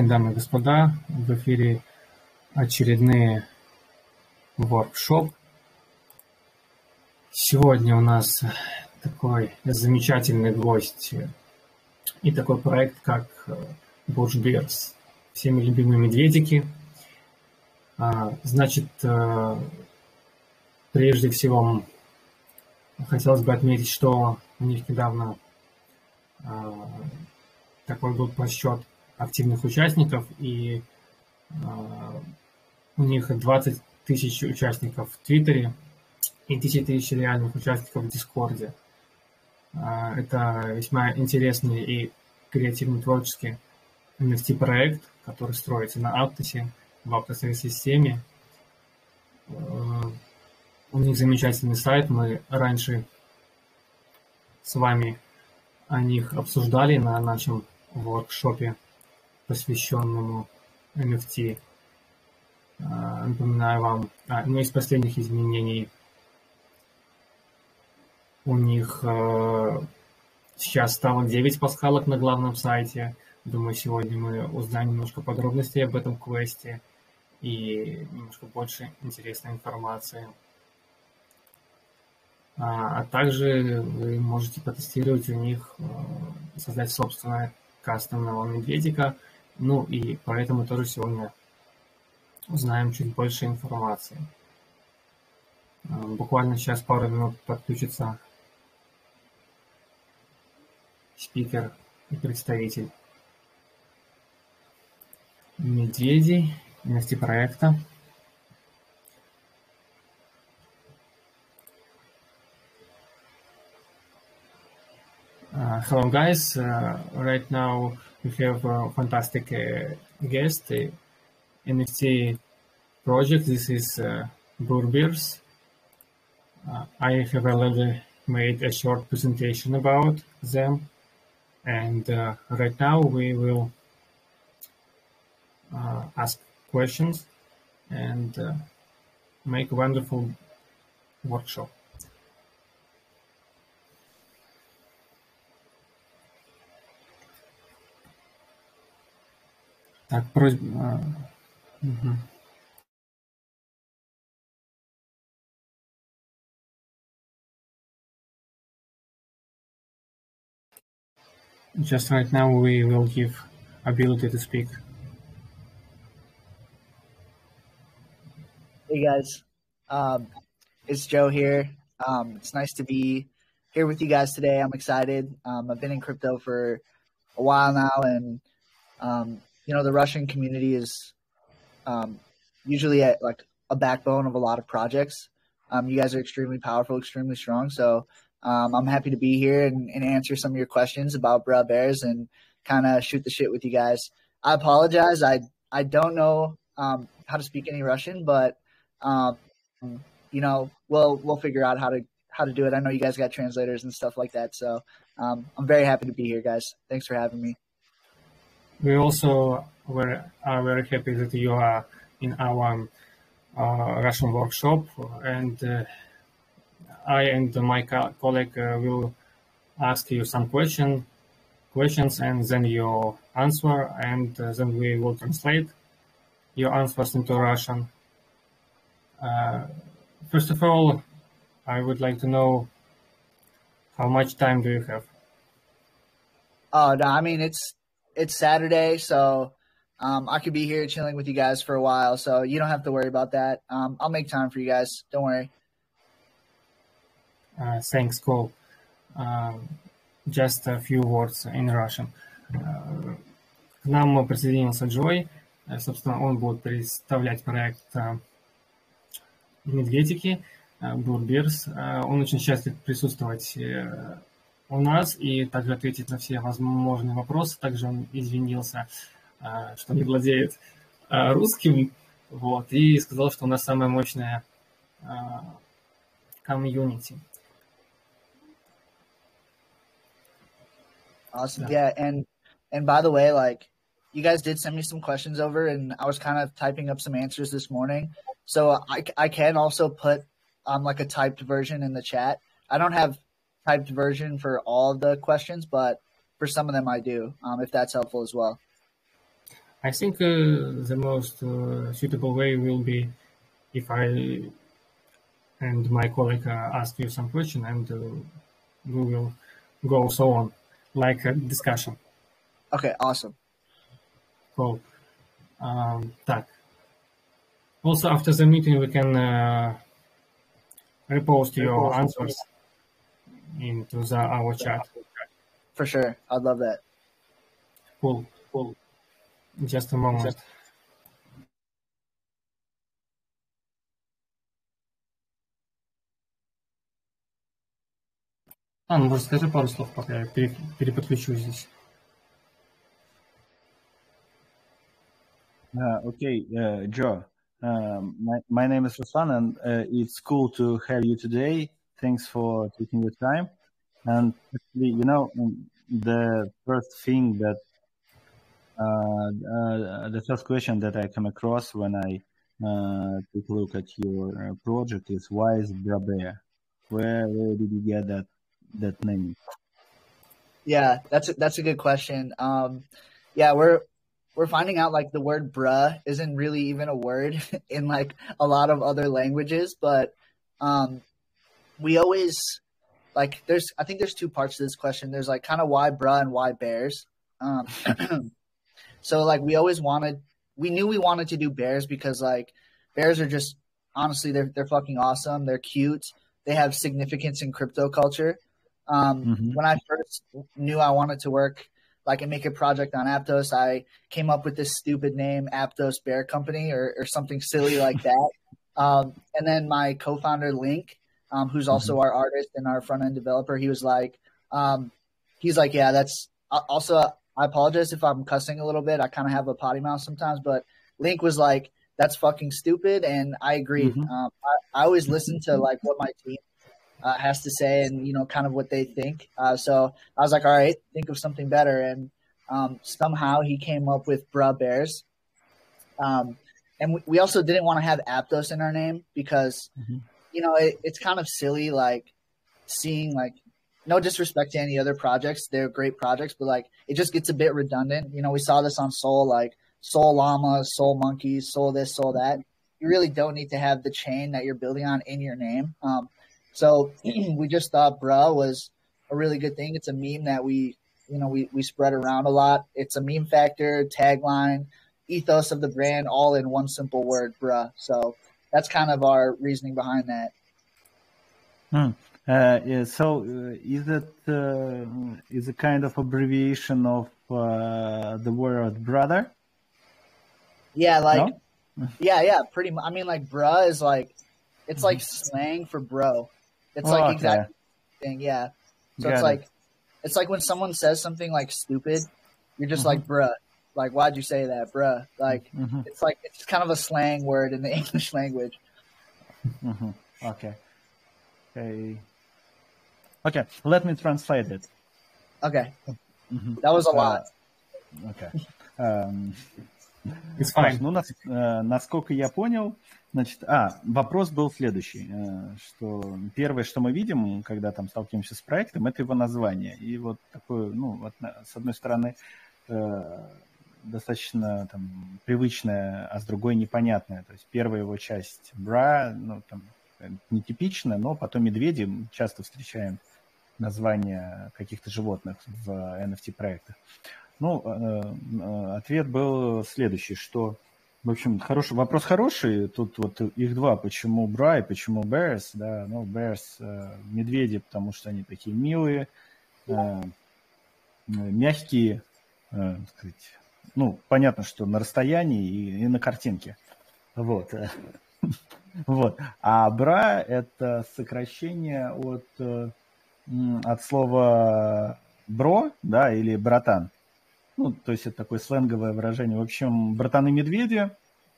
День, дамы и господа. В эфире очередные воркшоп. Сегодня у нас такой замечательный гость и такой проект, как Bush Bears. Всеми любимые медведики. А, значит, э, прежде всего хотелось бы отметить, что у них недавно а, такой был подсчет активных участников, и э, у них 20 тысяч участников в Твиттере и 10 тысяч реальных участников в Дискорде. Э, это весьма интересный и креативный творческий NFT-проект, который строится на Aptos, в Aptos системе. Э, у них замечательный сайт, мы раньше с вами о них обсуждали на нашем воркшопе посвященному NFT. А, напоминаю вам, а, ну, из последних изменений у них а, сейчас стало 9 пасхалок на главном сайте. Думаю, сегодня мы узнаем немножко подробностей об этом квесте и немножко больше интересной информации. А также вы можете потестировать у них, создать собственное кастомного медведика – ну и поэтому тоже сегодня узнаем чуть больше информации. А, буквально сейчас пару минут подключится спикер и представитель медведей NFT проекта. Uh, hello guys, uh, right now we have a fantastic uh, guest, uh, NFT project. This is uh, Burbeers. Uh, I have already made a short presentation about them, and uh, right now we will uh, ask questions and uh, make a wonderful workshop. Так, просьба... Угу. Just right now we will give ability to speak. Hey guys, um, it's Joe here. Um, it's nice to be here with you guys today. I'm excited. Um, I've been in crypto for a while now, and um, you know the Russian community is um, usually at like a backbone of a lot of projects. Um, you guys are extremely powerful, extremely strong. So um, I'm happy to be here and, and, answer some of your questions about Bra Bears and kind of shoot the shit with you guys. I apologize. I I don't know um, how to speak any Russian, but um, you know we'll we'll figure out how to how to do it. I know you guys got translators and stuff like that. So um, I'm very happy to be here, guys. Thanks for having me. We also were, are very happy that you are in our uh, Russian workshop, and uh, I and my co- colleague uh, will ask you some question, questions, and then you answer, and uh, then we will translate your answers into Russian. Uh, first of all, I would like to know how much time do you have? Oh no, I mean it's it's Saturday, so um, I could be here chilling with you guys for a while. So you don't have to worry about that. Um, I'll make time for you guys. Don't worry. Uh, thanks, Cole. Uh, just a few words in Russian. Uh, к нам присоединился Джой. Uh, собственно, он будет представлять проект uh, «Медведики», Бурбирс. Он очень счастлив присутствовать у нас и также ответить на все возможные вопросы. Также он извинился, а, что не владеет а, русским, вот, и сказал, что у нас самая мощная а, комьюнити. Awesome. Yeah. yeah, and and by the way, like you guys did send me some questions over, and I was kind of typing up some answers this morning. So I I can also put um like a typed version in the chat. I don't have typed version for all of the questions, but for some of them I do, um, if that's helpful as well. I think uh, the most uh, suitable way will be if I and my colleague uh, ask you some question and uh, we will go so on, like a discussion. Okay, awesome. Cool. Um, так. Also, after the meeting, we can uh, repost your answers into the our chat. For sure. I'd love that. Cool. Cool. Just a moment. А, ну расскажи пару слов, пока я переподключу здесь. Uh, okay, uh, Joe. Um, my, my name is Ruslan, and uh, it's cool to have you today. Thanks for taking the time. And actually, you know, the first thing that uh, the first question that I come across when I uh, take a look at your project is why is Brabear? Where, where did you get that that name? Yeah, that's a, that's a good question. Um, yeah, we're we're finding out like the word bruh isn't really even a word in like a lot of other languages, but um, we always like there's I think there's two parts to this question. There's like kind of why bruh and why bears. Um, so like we always wanted we knew we wanted to do bears because like bears are just honestly they're they're fucking awesome. They're cute. They have significance in crypto culture. Um, mm-hmm. When I first knew I wanted to work like and make a project on Aptos, I came up with this stupid name, Aptos Bear Company, or, or something silly like that. Um, and then my co-founder Link, um, who's also mm-hmm. our artist and our front end developer, he was like, um, he's like, yeah, that's also. I apologize if I'm cussing a little bit. I kind of have a potty mouth sometimes, but Link was like, "That's fucking stupid," and I agree. Mm-hmm. Um, I, I always listen to like what my team uh, has to say and you know kind of what they think. Uh, so I was like, all right, think of something better, and um, somehow he came up with Bruh Bears. Um, and we, we, also didn't want to have Aptos in our name because mm-hmm. You know it, it's kind of silly like seeing like no disrespect to any other projects they're great projects but like it just gets a bit redundant you know we saw this on soul like soul llamas soul monkeys soul this soul that you really don't need to have the chain that you're building on in your name um, so we just thought bruh was a really good thing. It's a meme that we, you know, we, we spread around a lot. It's a meme factor, tagline, ethos of the brand, all in one simple word, bruh. So that's kind of our reasoning behind that. Hmm. Uh, yeah, so uh, is it uh, is a kind of abbreviation of uh, the word brother? Yeah, like no? yeah, yeah, pretty much. I mean, like bruh is like it's like mm-hmm. slang for bro. It's oh, like okay. exactly thing, yeah. So Got it's it. like it's like when someone says something like stupid, you're just mm-hmm. like bruh. Like why'd you say that, bruh? Like mm-hmm. it's like it's kind of a slang word in the English language. Mm-hmm. Okay. Okay. Okay. Let me translate it. Okay. Mm-hmm. That was a lot. Uh, okay. Um, It's fine. Ну, нас, э, насколько я понял, значит, а, вопрос был следующий, э, что первое, что мы видим, когда там сталкиваемся с проектом, это его название. И вот такое, ну, вот, с одной стороны, э, достаточно там привычная, а с другой непонятная. То есть первая его часть бра, ну, там, нетипичная, но потом медведи часто встречаем названия каких-то животных в NFT-проектах. Ну, э, э, ответ был следующий, что, в общем, хороший, вопрос хороший. Тут вот их два. Почему Бра и почему Bears? Да, ну, Bears э, медведи, потому что они такие милые, мягкие, сказать, ну, понятно, что на расстоянии и, и на картинке. Вот. Вот. А бра – это сокращение от, от слова бро, да, или братан. Ну, то есть это такое сленговое выражение. В общем, братаны-медведи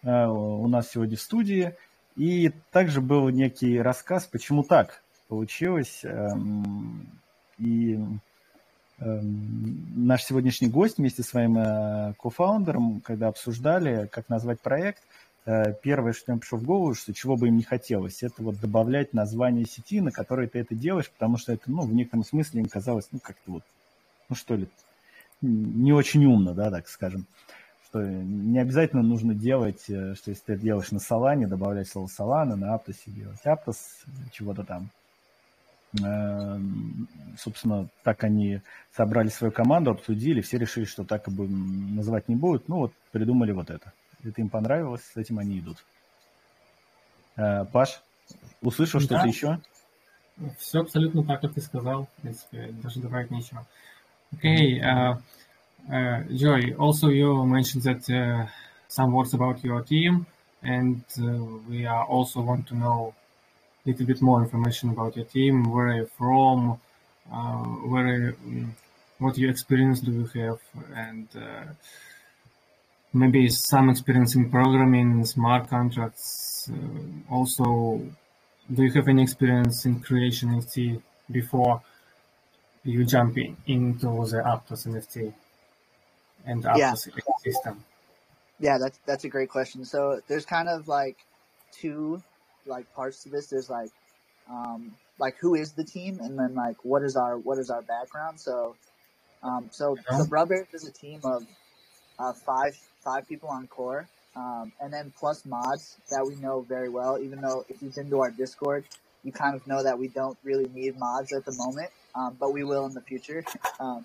э, у нас сегодня в студии. И также был некий рассказ, почему так получилось. Эм, и наш сегодняшний гость вместе с своим э, кофаундером, когда обсуждали, как назвать проект, э, первое, что им пришло в голову, что чего бы им не хотелось, это вот добавлять название сети, на которой ты это делаешь, потому что это, ну, в некотором смысле им казалось, ну, как-то вот, ну, что ли, не очень умно, да, так скажем. что не обязательно нужно делать, э, что если ты делаешь на Solana, добавлять слово Solana, на Aptos делать Aptos, чего-то там. Э, собственно, так они собрали свою команду, обсудили, все решили, что так и бы называть не будут. Ну вот, придумали вот это. Это им понравилось, с этим они идут. Э, Паш, услышал да. что-то еще? Все абсолютно так, как ты сказал. В принципе, даже добавить нечего. Okay, uh, uh, Joy, also you mentioned that uh, some words about your team, and we also want to know little bit more information about your team, where are you're from, uh, where mm, what your experience do you have, and uh, maybe some experience in programming, smart contracts. Uh, also, do you have any experience in creation NFT before you jump in, into the Aptos NFT and Aptos yeah. ecosystem? Yeah, that's that's a great question. So there's kind of like two like parts to this. There's like um, like who is the team, and then like what is our what is our background. So um, so yeah. so Brother is a team of uh, five five people on core, um, and then plus mods that we know very well. Even though if you've been to our Discord, you kind of know that we don't really need mods at the moment um, but we will in the future. Um,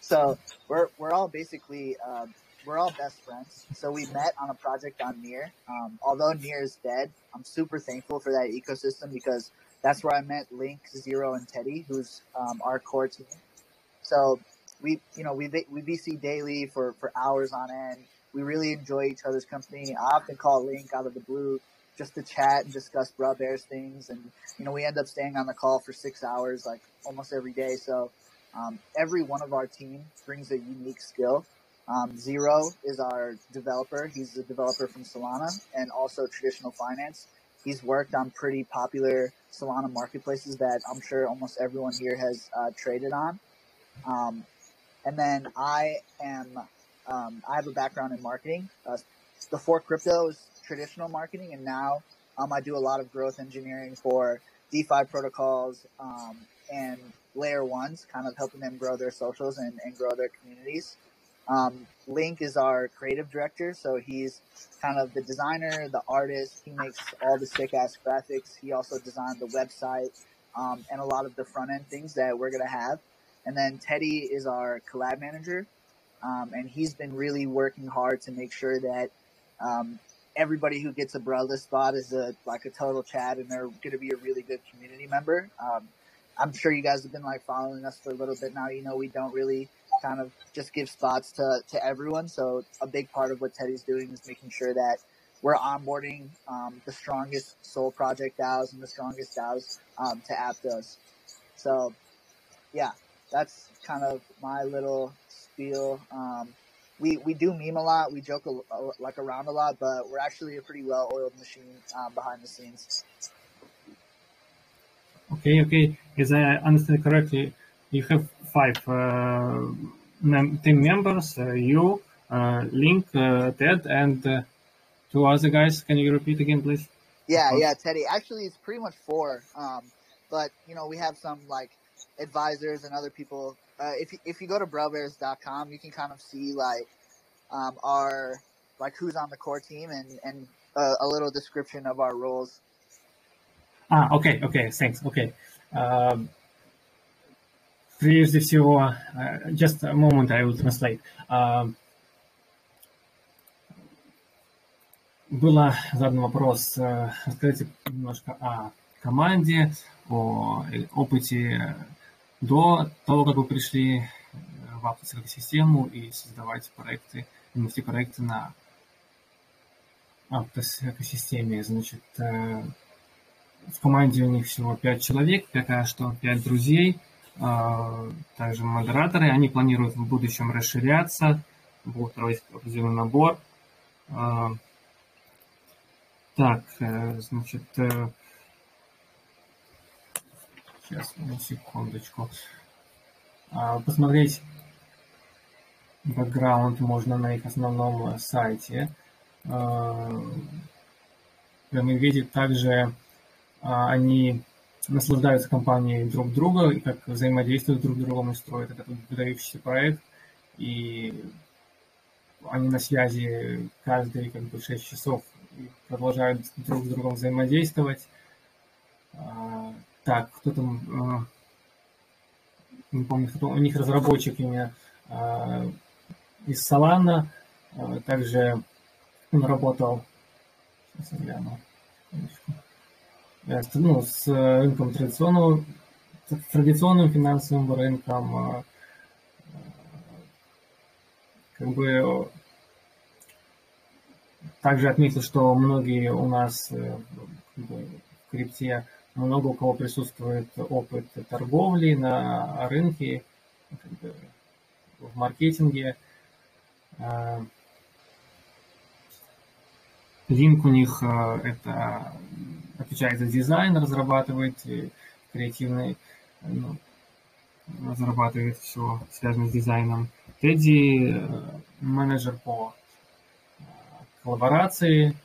so we're we're all basically uh, we're all best friends. So we met on a project on Near. Um, although Near is dead, I'm super thankful for that ecosystem because that's where I met Link, Zero, and Teddy, who's um, our core team. So we you know we we VC daily for for hours on end. We really enjoy each other's company. I often call Link out of the blue just to chat and discuss Bra Bears things. And, you know, we end up staying on the call for six hours, like almost every day. So, um, every one of our team brings a unique skill. Um, Zero is our developer. He's a developer from Solana and also traditional finance. He's worked on pretty popular Solana marketplaces that I'm sure almost everyone here has uh, traded on. Um, and then I am, um, I have a background in marketing. Uh, Four Crypto is traditional marketing, and now um, I do a lot of growth engineering for DeFi protocols um, and layer ones, kind of helping them grow their socials and, and grow their communities. Um, Link is our creative director, so he's kind of the designer, the artist. He makes all the sick ass graphics. He also designed the website um, and a lot of the front end things that we're gonna have. And then Teddy is our collab manager, um, and he's been really working hard to make sure that um, everybody who gets a Brother spot is a like a total Chad, and they're to be a really good community member. Um, I'm sure you guys have been like following us for a little bit now. You know, we don't really kind of just give spots to to everyone. So a big part of what Teddy's doing is making sure that we're onboarding um, the strongest Soul Project DAOs and the strongest DAOs um, to Aptos. So, yeah, that's kind of my little spiel. Um, we, we do meme a lot. We joke a, a, like around a lot, but we're actually a pretty well oiled machine um, behind the scenes. Okay, okay. As I understand correctly, you have five uh, mem- team members. Uh, you, uh, Link, uh, Ted, and uh, two other guys. Can you repeat again, please? Yeah, yeah, Teddy. Actually, it's pretty much four. Um, but you know, we have some like advisors and other people uh, if you, if you go to brobears.com, you can kind of see like um, our like who's on the core team and and uh, a little description of our roles. Ah, okay, okay, thanks. Okay. Um, прежде всего, uh, just a moment, I will translate. Uh, было задан вопрос, uh, расскажите немножко о команде, о опыте до того, как вы пришли в авторскую систему и создавать проекты, нести проекты на автоэкосистеме. Значит, в команде у них всего пять человек, пока что пять друзей, также модераторы. Они планируют в будущем расширяться, будут проводить определенный набор. Так, значит, Сейчас, на секундочку. А, посмотреть бэкграунд можно на их основном сайте. А, мы видим также а, они наслаждаются компанией друг друга и как взаимодействуют друг с другом и строят этот выдающийся проект. И они на связи каждые как бы 6 часов и продолжают друг с другом взаимодействовать. А, так, кто там, не помню, кто, у них разработчик имя из Solana, также он работал, сейчас я гляну, ну, с рынком традиционного, с традиционным финансовым рынком, как бы также отметил, что многие у нас э, в крипте, много у кого присутствует опыт торговли на рынке, в маркетинге. Линк у них э, это отвечает за дизайн, разрабатывает креативный, ну, разрабатывает все связанное с дизайном. Тедди э, менеджер по э, коллаборации.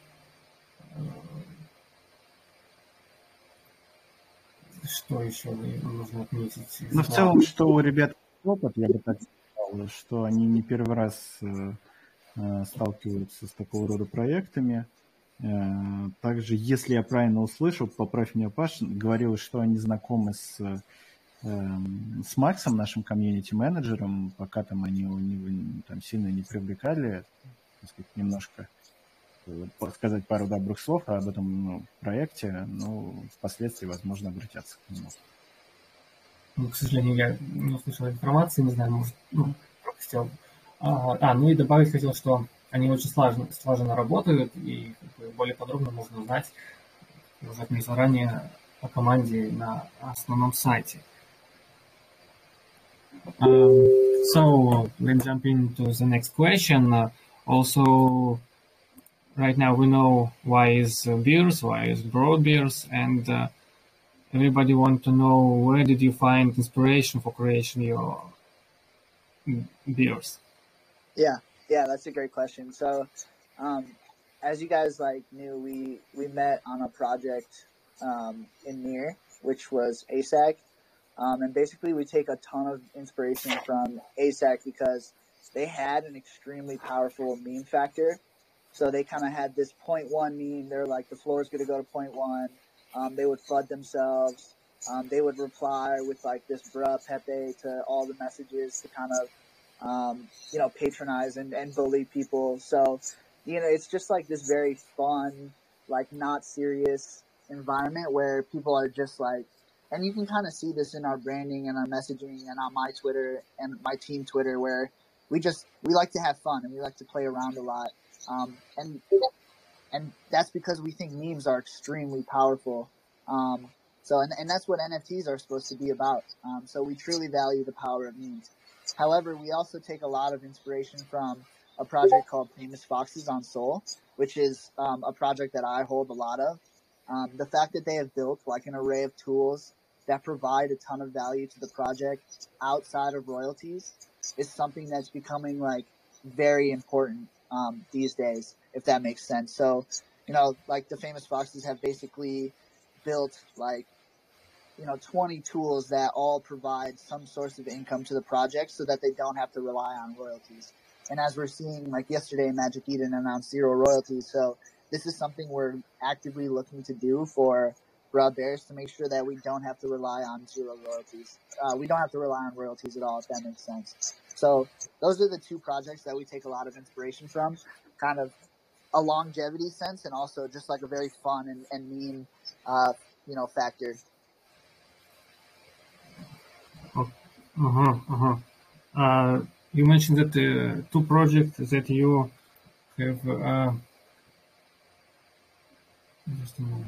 Э, что еще нужно отметить? Ну, в целом, что у ребят опыт, я бы так сказал, что они не первый раз сталкиваются с такого рода проектами. Также, если я правильно услышал, поправь меня, Паш, говорилось, что они знакомы с Эм, с Максом, нашим комьюнити-менеджером, пока там они его не, там сильно не привлекали, так сказать, немножко э, сказать пару добрых слов об этом ну, проекте, ну, впоследствии, возможно, обратятся к нему. Ну, к сожалению, я не услышал информации, не знаю, может, ну, пропустил. А, а, ну и добавить хотел, что они очень слаженно, слаженно работают, и как бы, более подробно можно узнать, уже отметил ранее, о команде на основном сайте – Um, so let's jump into the next question. Uh, also, right now we know why is uh, beers, why is broad beers, and uh, everybody want to know where did you find inspiration for creation your beers? Yeah, yeah, that's a great question. So, um, as you guys like knew, we we met on a project um, in Near, which was ASAC, um, and basically, we take a ton of inspiration from ASAC because they had an extremely powerful meme factor. So they kind of had this point one meme. They're like, the floor is going to go to point one. Um, they would flood themselves. Um, they would reply with like this bruh Pepe to all the messages to kind of, um, you know, patronize and, and bully people. So, you know, it's just like this very fun, like not serious environment where people are just like and you can kind of see this in our branding and our messaging and on my Twitter and my team Twitter where we just we like to have fun and we like to play around a lot. Um, and and that's because we think memes are extremely powerful. Um, so and, and that's what NFTs are supposed to be about. Um, so we truly value the power of memes. However, we also take a lot of inspiration from a project called Famous Foxes on Soul, which is um, a project that I hold a lot of. Um, the fact that they have built like an array of tools that provide a ton of value to the project outside of royalties is something that's becoming like very important um, these days, if that makes sense. So, you know, like the famous foxes have basically built like, you know, 20 tools that all provide some source of income to the project so that they don't have to rely on royalties. And as we're seeing, like yesterday, Magic Eden announced zero royalties. So this is something we're actively looking to do for Broad Bears to make sure that we don't have to rely on zero royalties. Uh, we don't have to rely on royalties at all, if that makes sense. So those are the two projects that we take a lot of inspiration from, kind of a longevity sense and also just like a very fun and, and mean, uh, you know, factor. Oh, uh-huh, uh-huh. Uh, you mentioned that the two projects that you have, uh, just a moment.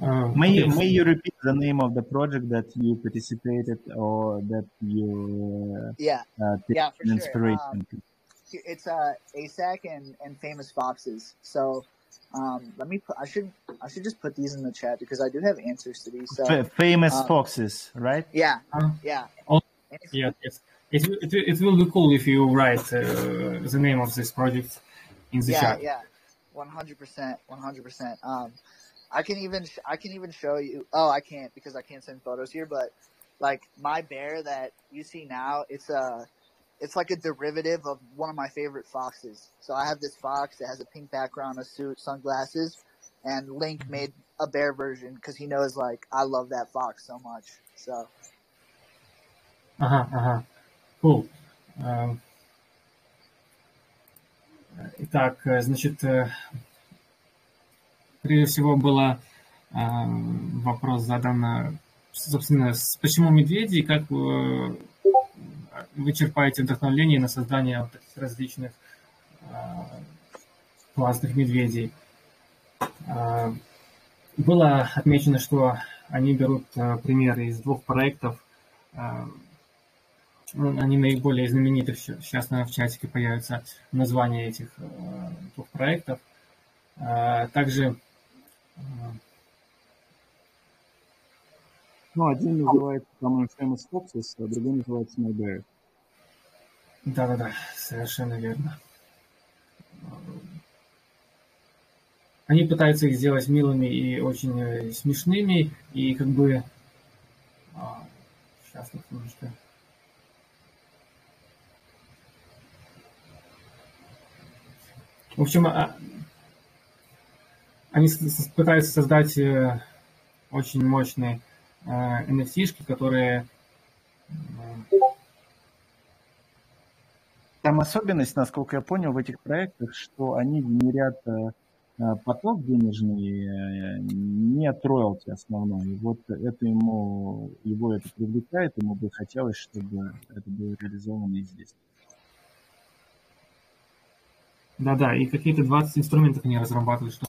Uh, may may you repeat the name of the project that you participated or that you uh, yeah uh, yeah for inspiration? Sure. Um, it's uh ASAC and and famous foxes. So um, let me put. I should I should just put these in the chat because I do have answers to these. So F- famous um, foxes, right? Yeah, yeah. Oh, yeah, yes. It, it, it will be cool if you write uh, the name of this project in the yeah, chat. Yeah, yeah, one hundred percent, one hundred percent. Um, I can even sh- I can even show you. Oh, I can't because I can't send photos here. But like my bear that you see now, it's a it's like a derivative of one of my favorite foxes. So I have this fox that has a pink background, a suit, sunglasses, and Link mm-hmm. made a bear version because he knows like I love that fox so much. So. Ага, ага. Cool. Um, итак, значит, прежде всего было вопрос задан, собственно, почему медведи и как вы черпаете вдохновление на создание вот таких различных классных медведей. Было отмечено, что они берут примеры из двух проектов. Ну, они наиболее знаменитых. Сейчас, наверное, в чатике появятся названия этих двух проектов. Также ну, один называется, по-моему, Famous Foxes, а другой называется My Bear. Да-да-да, совершенно верно. Они пытаются их сделать милыми и очень э, смешными, и как бы... А, сейчас, немножко... В общем, а, они пытаются создать э, очень мощные NFT-шки, э, которые там особенность, насколько я понял, в этих проектах, что они генерят э, э, поток денежный э, не от роялти основной. И вот это ему, его это привлекает, ему бы хотелось, чтобы это было реализовано и здесь. Да-да, и какие-то 20 инструментов они разрабатывают, что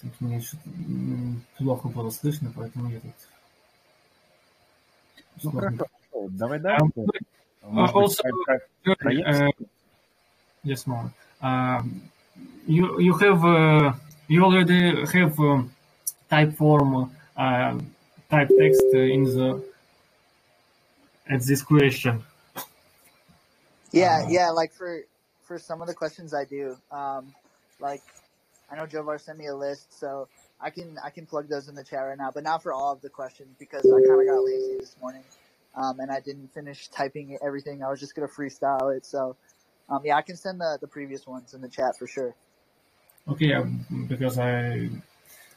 там... мне плохо было слышно, поэтому я тут... Ну, хорошо. Давай дальше. Uh, also, uh, yes, more. Uh, you you have uh, you already have um, type form uh, type text in the at this question. Yeah, uh, yeah. Like for for some of the questions, I do. Um, like I know Jovar sent me a list, so I can I can plug those in the chat right now, but not for all of the questions because I kind of got lazy this morning um, and I didn't finish typing everything. I was just gonna freestyle it. So, um, yeah, I can send the the previous ones in the chat for sure. Okay, because I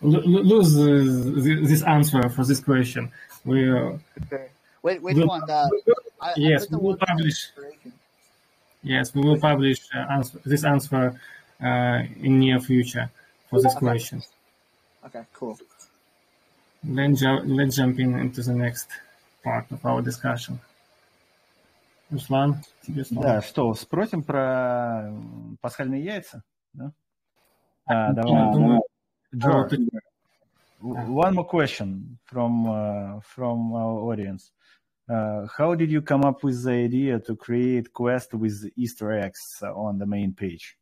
lose this answer for this question. We uh, okay. Wait, which we'll, one? Uh, I, yes, I we will publish. Yes, we will publish uh, answer, this answer uh, in near future for this okay. question. Okay, cool. Then ju- let's jump in into the next part of our discussion. Руслан, тебе слово. Да, что, спросим про пасхальные яйца? Да? А, давай. Думаю, George, one more question from uh, from our audience. Uh, how did you come up with the idea to create quest with Easter eggs on the main page?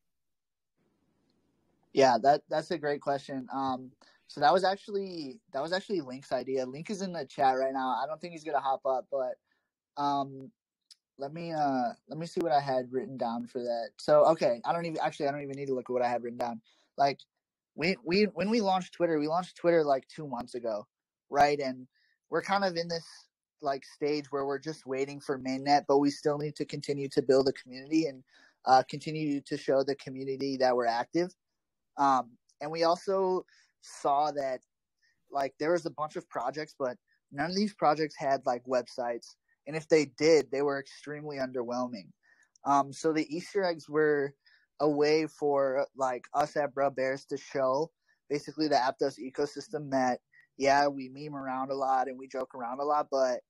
Yeah, that that's a great question. Um, so that was actually that was actually Link's idea. Link is in the chat right now. I don't think he's gonna hop up, but um let me uh let me see what I had written down for that. So okay, I don't even actually I don't even need to look at what I had written down. Like we we when we launched Twitter, we launched Twitter like two months ago, right? And we're kind of in this like stage where we're just waiting for mainnet, but we still need to continue to build a community and uh, continue to show the community that we're active. Um, and we also saw that like there was a bunch of projects, but none of these projects had like websites, and if they did, they were extremely underwhelming. Um, so the Easter eggs were a way for like us at Bruh Bears to show basically the Aptos ecosystem that yeah we meme around a lot and we joke around a lot, but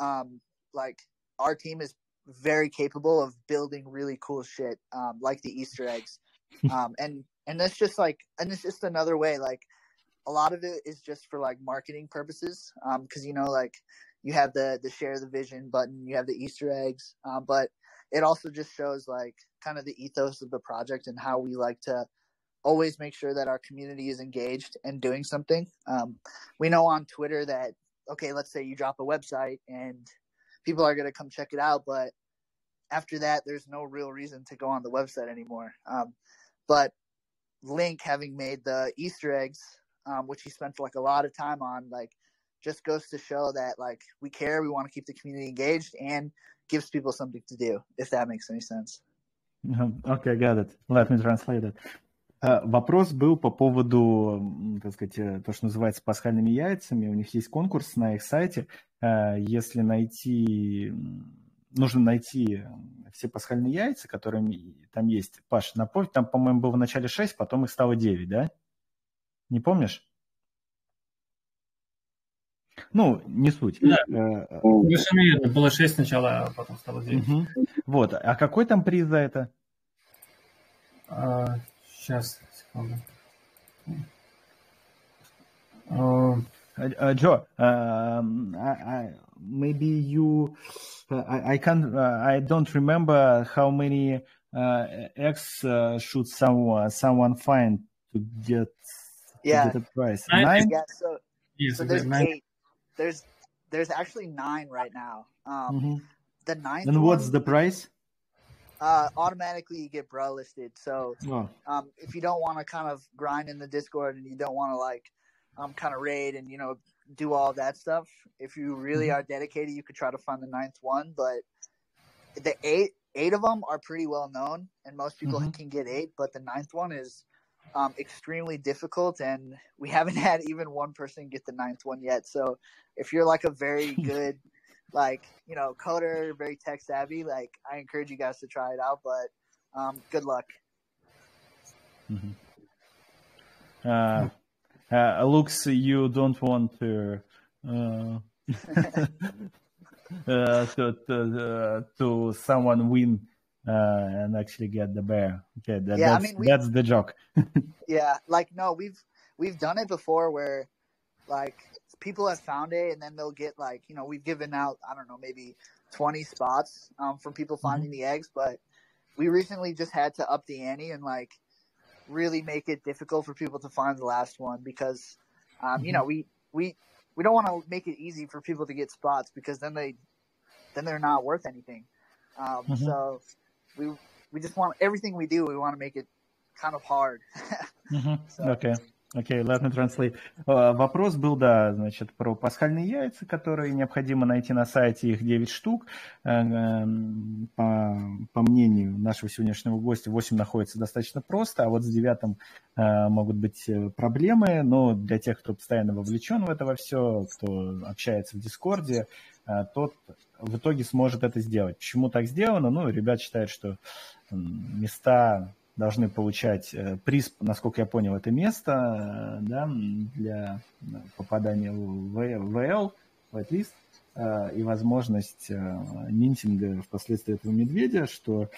um, like our team is very capable of building really cool shit um, like the Easter eggs. Um, and and that's just like and it's just another way like a lot of it is just for like marketing purposes because um, you know like you have the the share the vision button you have the easter eggs um, but it also just shows like kind of the ethos of the project and how we like to always make sure that our community is engaged and doing something. Um, we know on twitter that okay let's say you drop a website and people are going to come check it out but after that there's no real reason to go on the website anymore um, but Link having made the Easter eggs, um, which he spent like a lot of time on, like just goes to show that like we care, we want to keep the community engaged, and gives people something to do. If that makes any sense. Okay, got it. Let me translate it. Вопрос был по поводу, так сказать, э, то, что называется пасхальными яйцами. У них есть конкурс на их сайте. Э, если найти, нужно найти все пасхальные яйца, которые там есть. Паш, напомню, там, по-моему, было в начале 6, потом их стало 9, да? Не помнишь? Ну, не суть. Да. Совершенно верно. Было 6 сначала, а потом стало 9. Угу. Вот. А какой там приз за это? А, сейчас, секунду. Uh, Joe, um, I, I, maybe you, uh, I, I can't, I don't remember how many eggs should someone someone find to get yeah. to get a prize. Nine. Nine? Yeah, so, yes, so there's nine. eight. There's there's actually nine right now. Um, mm-hmm. The ninth. And what's the price? Uh, automatically you get bro listed. So oh. um, if you don't want to kind of grind in the Discord and you don't want to like um, kind of raid and you know do all that stuff, if you really mm-hmm. are dedicated, you could try to find the ninth one. But the eight eight of them are pretty well known, and most people mm-hmm. can get eight. But the ninth one is um, extremely difficult, and we haven't had even one person get the ninth one yet. So if you're like a very good, like you know, coder, very tech savvy, like I encourage you guys to try it out. But um, good luck. Mm-hmm. Uh, uh, looks you don't want to. Uh, uh, to to, uh, to someone win uh, and actually get the bear. Okay, that, yeah, that's, I mean, we, that's the joke. yeah, like no, we've we've done it before where like people have found it and then they'll get like you know we've given out I don't know maybe twenty spots um, from people mm-hmm. finding mm-hmm. the eggs, but we recently just had to up the ante and like really make it difficult for people to find the last one because um, mm-hmm. you know we we we don't want to make it easy for people to get spots because then they then they're not worth anything. Um, mm-hmm. So we we just want everything we do. We want to make it kind of hard. mm-hmm. so, okay. Окей, okay, let me translate. Uh, вопрос был, да, значит, про пасхальные яйца, которые необходимо найти на сайте, их 9 штук. Uh, по, по мнению нашего сегодняшнего гостя, 8 находится достаточно просто, а вот с девятым uh, могут быть проблемы, но для тех, кто постоянно вовлечен в это во все, кто общается в Дискорде, тот в итоге сможет это сделать. Почему так сделано? Ну, ребят считают, что места должны получать э, приз, насколько я понял, это место э, да, для попадания в ВЛ, в whitelist, э, и возможность минтинга впоследствии этого медведя, что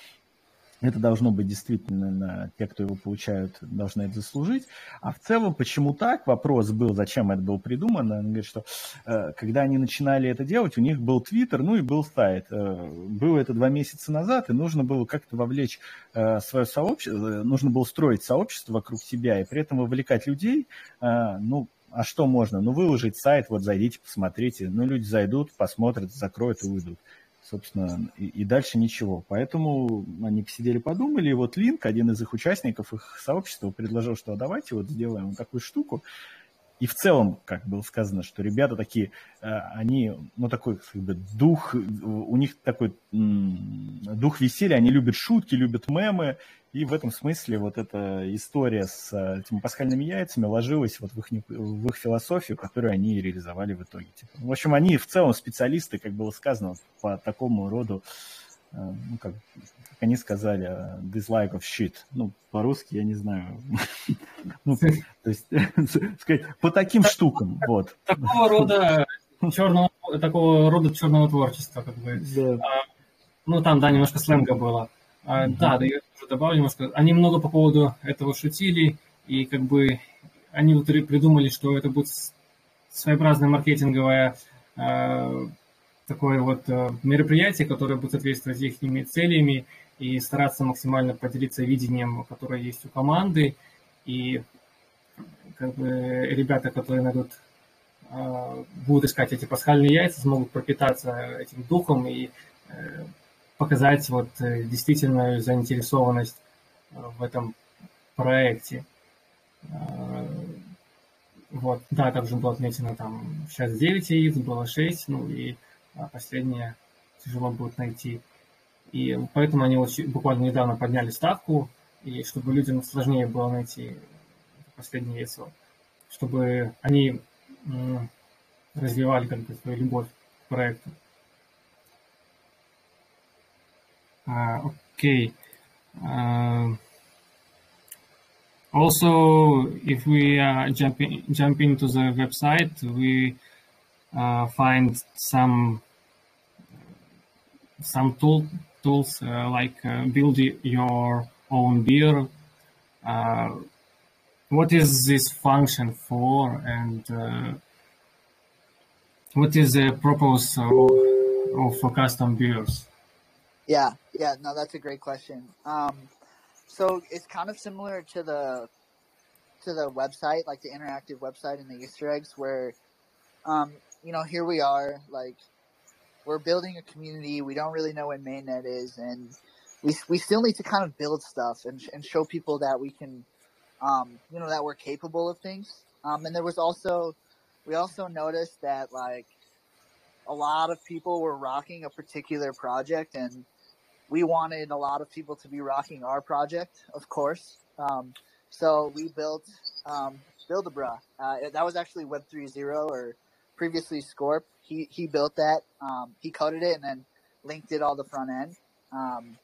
это должно быть действительно те, кто его получают, должны это заслужить. А в целом, почему так? Вопрос был, зачем это было придумано. Он говорит, что э, когда они начинали это делать, у них был Твиттер, ну и был сайт. Э, было это два месяца назад, и нужно было как-то вовлечь э, свое сообщество, э, нужно было строить сообщество вокруг себя, и при этом вовлекать людей, э, ну, а что можно? Ну, выложить сайт, вот зайдите, посмотрите. Ну, люди зайдут, посмотрят, закроют и уйдут собственно, и, и дальше ничего. Поэтому они посидели, подумали, и вот Линк, один из их участников, их сообщества, предложил, что давайте вот сделаем вот такую штуку, и в целом, как было сказано, что ребята такие, э, они, ну, такой, как бы, дух, у них такой дух веселья, они любят шутки, любят мемы, и в этом смысле вот эта история с э, этими пасхальными яйцами ложилась вот в их, в их философию, которую они реализовали в итоге. Типа. В общем, они в целом специалисты, как было сказано, по такому роду, э, ну, как, как они сказали, dislike of shit. Ну, по-русски я не знаю. ну, то есть, сказать, по таким штукам, вот. Такого рода черного, такого рода черного творчества, как бы. А, ну, там, да, немножко сленга было. А. Да, тоже добавлю. Они много по поводу этого шутили, и как бы они вот придумали, что это будет своеобразное маркетинговое э, такое вот э, мероприятие, которое будет соответствовать их целями и стараться максимально поделиться видением, которое есть у команды. И как бы ребята, которые найдут, э, будут искать эти пасхальные яйца, смогут пропитаться этим духом и э, показать вот действительно заинтересованность в этом проекте. Вот, да, также было отмечено там сейчас 9 яиц, было 6, ну и а последнее тяжело будет найти. И поэтому они вот буквально недавно подняли ставку, и чтобы людям сложнее было найти последнее яйцо, чтобы они развивали как бы свою любовь к проекту. Uh, okay. Uh, also, if we uh, jump, in, jump into the website, we uh, find some some tool, tools like build your own beer. what is this function for, and what is the purpose of, of custom beers? Yeah, yeah, no, that's a great question. Um, so it's kind of similar to the to the website, like the interactive website and the Easter eggs, where um, you know here we are, like we're building a community. We don't really know when mainnet is, and we we still need to kind of build stuff and and show people that we can, um, you know, that we're capable of things. Um, and there was also we also noticed that like a lot of people were rocking a particular project and we wanted a lot of people to be rocking our project, of course. Um, so we built um, Build-A-Bra. Uh, that was actually Web 3.0 or previously Scorp. He, he built that. Um, he coded it and then linked it all the front end. Um,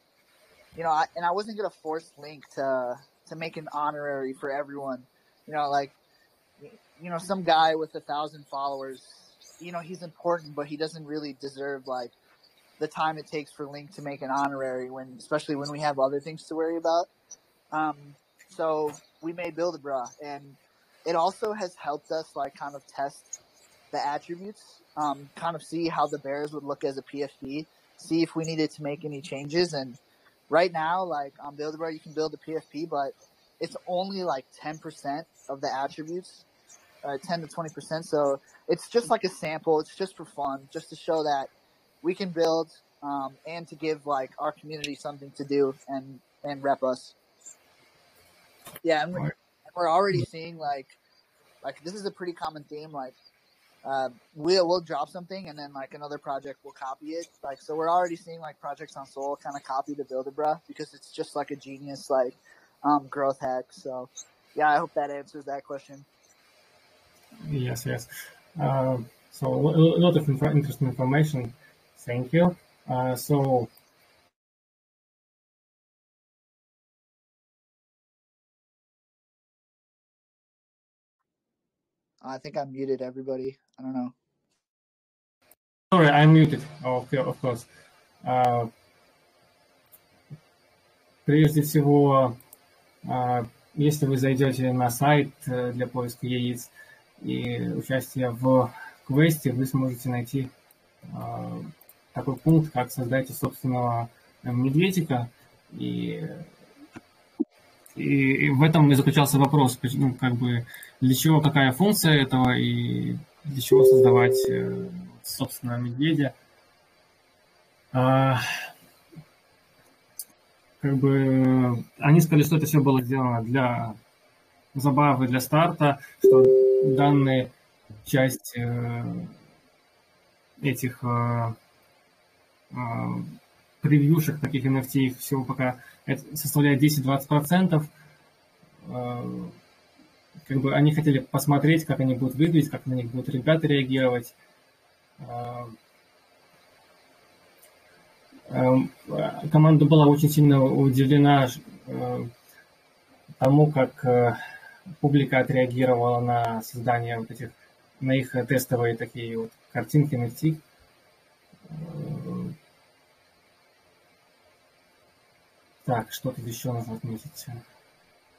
you know, I, and I wasn't going to force Link to, to make an honorary for everyone. You know, like, you know, some guy with a thousand followers, you know, he's important, but he doesn't really deserve like the time it takes for Link to make an honorary when, especially when we have other things to worry about. Um, so we made Build-A-Bra and it also has helped us like kind of test the attributes, um, kind of see how the Bears would look as a PFP, see if we needed to make any changes. And right now, like on Build-A-Bra, you can build a PFP, but it's only like 10% of the attributes, uh, 10 to 20%. So it's just like a sample. It's just for fun, just to show that we can build um, and to give like our community something to do and and rep us. Yeah, and we're, we're already seeing like like this is a pretty common theme. Like uh, we'll we'll drop something and then like another project will copy it. Like so, we're already seeing like projects on Soul kind of copy the Build-A-Bra because it's just like a genius like um, growth hack. So yeah, I hope that answers that question. Yes, yes. Uh, so a lot of inf- interesting information Thank you. Uh, so I think I muted everybody. I don't know. Sorry, I muted. Okay, of course. Uh, прежде всего, uh, если вы зайдете на сайт для поиска яиц и участия в квесте, вы сможете найти uh, такой пункт, как создайте собственного э, медведика. И, и, в этом и заключался вопрос, ну, как бы, для чего, какая функция этого и для чего создавать э, собственного медведя. А, как бы они сказали, что это все было сделано для забавы, для старта, что данная часть э, этих превьюшек таких NFT их всего пока составляет 10-20%. Как бы они хотели посмотреть, как они будут выглядеть, как на них будут ребята реагировать. Команда была очень сильно удивлена тому, как публика отреагировала на создание вот этих, на их тестовые такие вот картинки NFT. Так, что тут еще нужно отметить?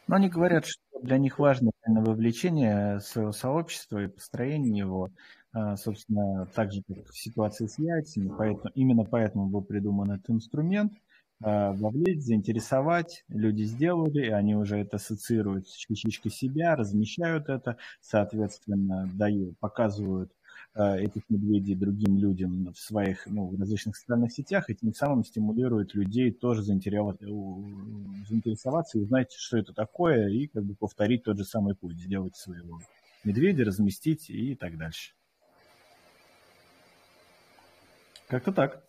Ну, они говорят, что для них важно именно вовлечение своего сообщества и построение его, а, собственно, так же, как в ситуации с яйцами. Поэтому, именно поэтому был придуман этот инструмент. А, вовлечь, заинтересовать, люди сделали, и они уже это ассоциируют с частичкой себя, размещают это, соответственно, дают, показывают этих медведей другим людям в своих ну, в различных социальных сетях, и тем самым стимулирует людей тоже заинтересоваться, заинтересоваться и узнать, что это такое, и как бы повторить тот же самый путь, сделать своего. медведя разместить и так дальше. Как-то так.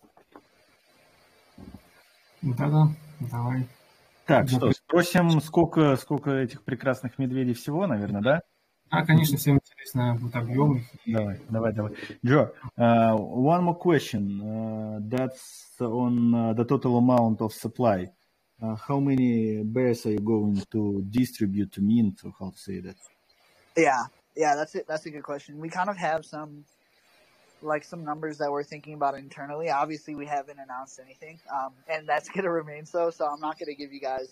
Да-да, давай. Так, что, спросим, сколько, сколько этих прекрасных медведей всего, наверное, да? Да, конечно, всем интересно будет объем их. Давай, давай, давай. Joe, uh, one more question. Uh, that's on uh, the total amount of supply. Uh, how many bears are you going to distribute to mint, or how to say that? Yeah, yeah, that's it. That's a good question. We kind of have some like some numbers that we're thinking about internally. Obviously, we haven't announced anything, um, and that's going to remain so. So I'm not going to give you guys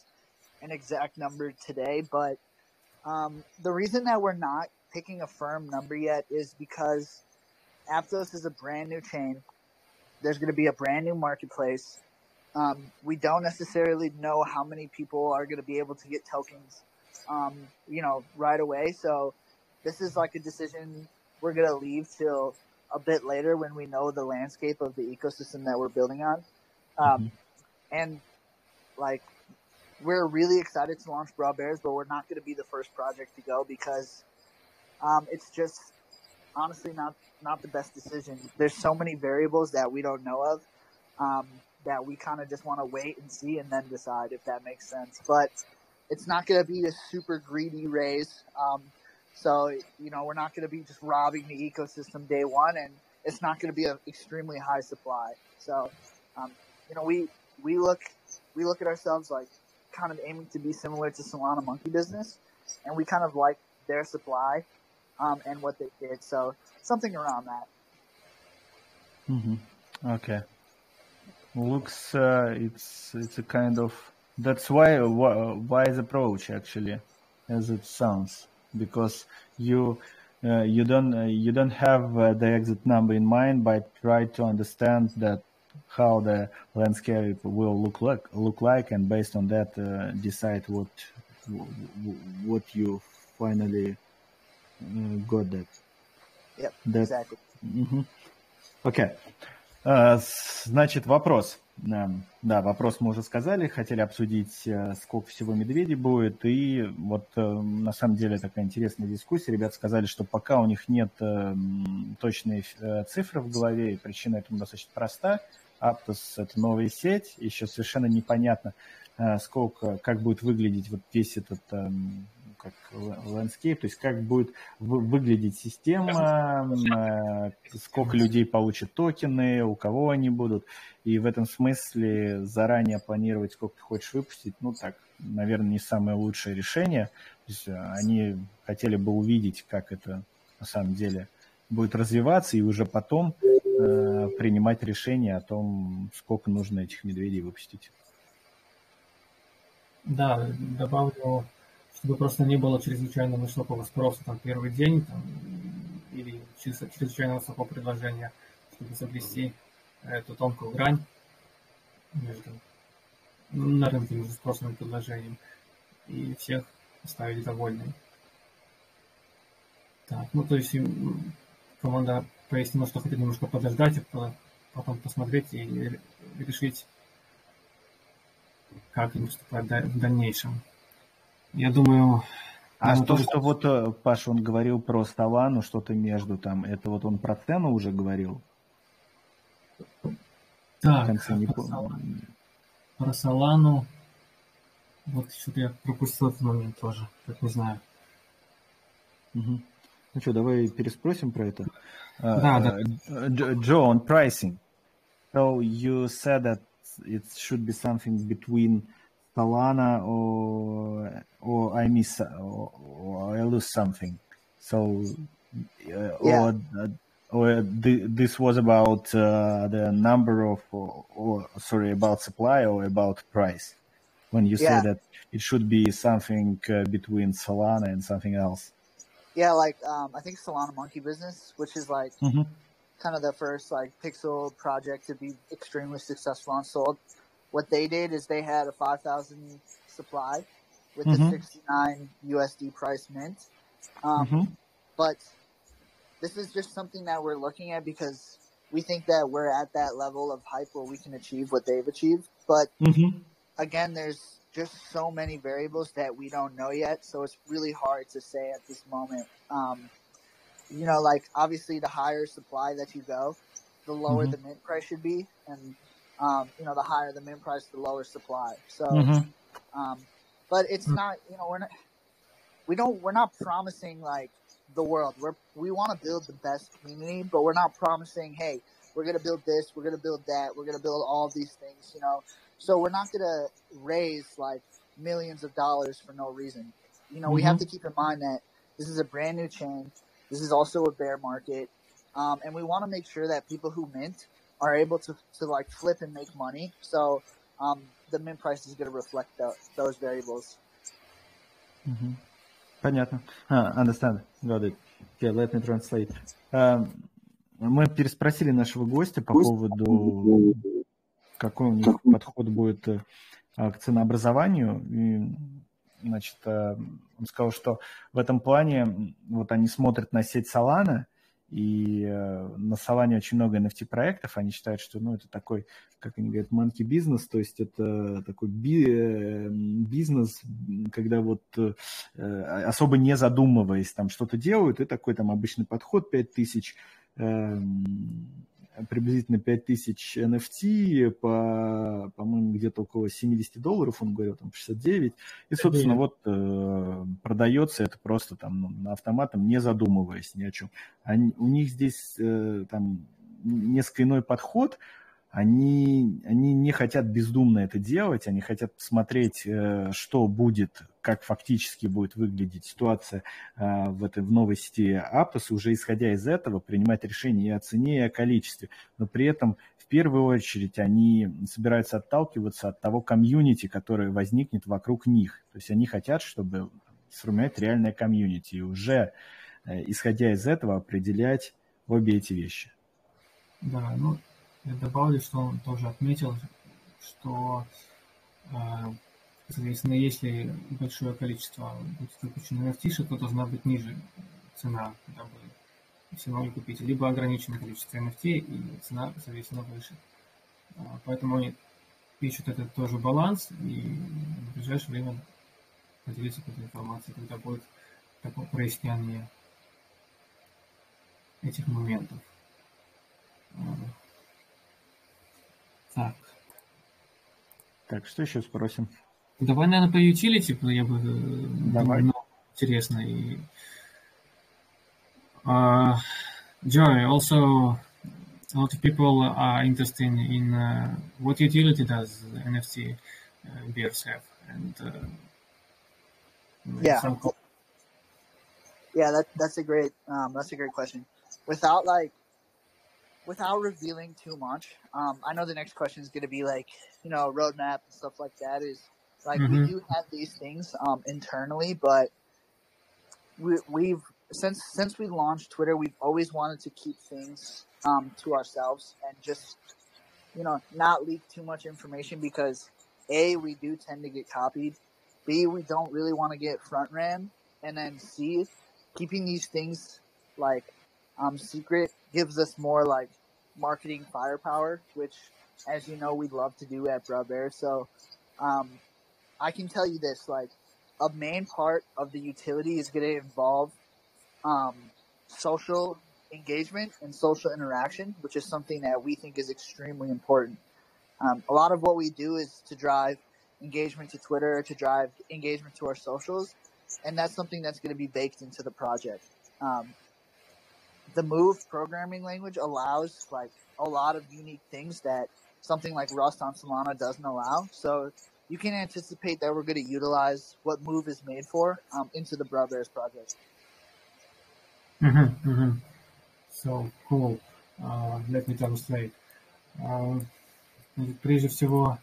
an exact number today. But um, the reason that we're not picking a firm number yet is because Aptos is a brand new chain. There's going to be a brand new marketplace. Um, we don't necessarily know how many people are going to be able to get tokens, um, you know, right away. So this is like a decision we're going to leave till a bit later when we know the landscape of the ecosystem that we're building on. Um, mm-hmm. And like, we're really excited to launch Broad Bears, but we're not going to be the first project to go because um, it's just honestly not not the best decision. There's so many variables that we don't know of um, that we kind of just want to wait and see and then decide if that makes sense. But it's not going to be a super greedy raise. Um, so, you know, we're not going to be just robbing the ecosystem day one, and it's not going to be an extremely high supply. So, um, you know, we we look we look at ourselves like kind of aiming to be similar to Solana Monkey Business, and we kind of like their supply um, and what they did. So, something around that. Mm-hmm. Okay. Looks uh, it's it's a kind of that's why wise approach actually, as it sounds because you uh, you don't uh, you don't have uh, the exit number in mind, but try to understand that how the landscape will look like look like, and based on that uh, decide what what you finally got that. Yep, that, exactly. Mm-hmm. Okay. Uh, значит, вопрос. Да, вопрос мы уже сказали, хотели обсудить, э, сколько всего медведей будет, и вот э, на самом деле такая интересная дискуссия. Ребята сказали, что пока у них нет э, точной цифры в голове, и причина этому достаточно проста. Aptos – это новая сеть, еще совершенно непонятно, сколько, как будет выглядеть вот весь этот эм, как landscape, то есть как будет выглядеть система, э, сколько людей получат токены, у кого они будут. И в этом смысле заранее планировать, сколько ты хочешь выпустить, ну так, наверное, не самое лучшее решение. То есть э, они хотели бы увидеть, как это на самом деле будет развиваться, и уже потом э, принимать решение о том, сколько нужно этих медведей выпустить. Да, добавлю чтобы просто не было чрезвычайно высокого спроса там первый день там, или чрезвычайно высокого предложения, чтобы соблюсти эту тонкую грань между на рынке между спросом и предложением и всех оставить довольными. Так, ну то есть команда пояснила, что хотит немножко подождать, а потом посмотреть и решить, как им поступать в дальнейшем. Я думаю... А то, что вот э, Паша, он говорил про Ставану, что-то между там, это вот он про цену уже говорил? Так, конце не про, Солану. про Солану, вот что-то я пропустил этот момент тоже, так не знаю. Угу. Ну что, давай переспросим про это. Да, uh, да. Joe, on pricing. So you said that it should be something between Solana or or I miss or, or I lose something. So uh, yeah. or uh, or the, this was about uh, the number of or, or, sorry about supply or about price when you yeah. say that it should be something uh, between Solana and something else. Yeah, like um, I think Solana Monkey Business, which is like mm-hmm. kind of the first like pixel project to be extremely successful on Sold what they did is they had a 5,000 supply with mm-hmm. the 69 USD price mint. Um, mm-hmm. But this is just something that we're looking at because we think that we're at that level of hype where we can achieve what they've achieved. But mm-hmm. again, there's just so many variables that we don't know yet. So it's really hard to say at this moment. Um, you know, like obviously the higher supply that you go, the lower mm-hmm. the mint price should be, and um, you know, the higher the mint price, the lower supply. So, mm-hmm. um, but it's mm-hmm. not, you know, we're not, we don't, we're not promising like the world. We're we want to build the best community, but we're not promising, hey, we're gonna build this, we're gonna build that, we're gonna build all these things, you know. So we're not gonna raise like millions of dollars for no reason. You know, mm-hmm. we have mm-hmm. to keep in mind that this is a brand new chain. This is also a bear market, um, and we want to make sure that people who mint are able to to like flip and make money. So um, the mint price is going to reflect the, those variables. Mm-hmm. Понятно. Uh, understand. Got it. Okay, let me translate. Um, мы переспросили нашего гостя по поводу, какой у них подход будет э, к ценообразованию. И, значит, э, он сказал, что в этом плане вот они смотрят на сеть Solana, и э, на Solana очень много NFT-проектов. Они считают, что ну, это такой, как они говорят, monkey бизнес, то есть это такой би э, бизнес, когда вот э, особо не задумываясь там что-то делают, и такой там обычный подход 5000 приблизительно 5000 NFT по, по-моему, где-то около 70 долларов, он говорил, там 69. И, собственно, вот э, продается это просто там ну, на автоматом, не задумываясь ни о чем. Они, у них здесь э, там несколько иной подход, они, они не хотят бездумно это делать, они хотят посмотреть, э, что будет, как фактически будет выглядеть ситуация э, в этой в новой сети Aptos, уже исходя из этого принимать решения и о цене, и о количестве. Но при этом в первую очередь они собираются отталкиваться от того комьюнити, которое возникнет вокруг них. То есть они хотят, чтобы сформировать реальное комьюнити и уже э, исходя из этого определять обе эти вещи. Да, ну я добавлю, что он тоже отметил, что, а, соответственно, если большое количество будет выпущено NFT, то должна быть ниже цена, дабы все могли купить, либо ограниченное количество NFT, и цена, соответственно, выше. А, поэтому они ищут этот тоже баланс, и в ближайшее время поделиться этой информацией, когда будет такое прояснение этих моментов. А, так. Так, что еще спросим? Давай, наверное, по utility, я бы э, Давай. Думаю, интересно. И... Uh, Joy, also a lot of people are interested in, in uh, what utility does NFT uh, bears have, and uh, yeah, yeah, that that's a great um, that's a great question. Without like without revealing too much, um, I know the next question is going to be like, you know, roadmap and stuff like that. Is like mm-hmm. we do have these things um, internally, but we, we've since since we launched Twitter, we've always wanted to keep things um, to ourselves and just you know not leak too much information because a we do tend to get copied, b we don't really want to get front ran, and then c keeping these things like um, secret gives us more like marketing firepower, which, as you know, we love to do at Brow Bear. So, um, I can tell you this: like, a main part of the utility is going to involve um, social engagement and social interaction, which is something that we think is extremely important. Um, a lot of what we do is to drive engagement to Twitter, to drive engagement to our socials, and that's something that's going to be baked into the project. Um, the Move programming language allows like a lot of unique things that something like Rust on Solana doesn't allow. So you can anticipate that we're going to utilize what Move is made for um, into the Brothers project. Mm-hmm, mm-hmm. So cool. Uh, let me translate. Uh, прежде всего,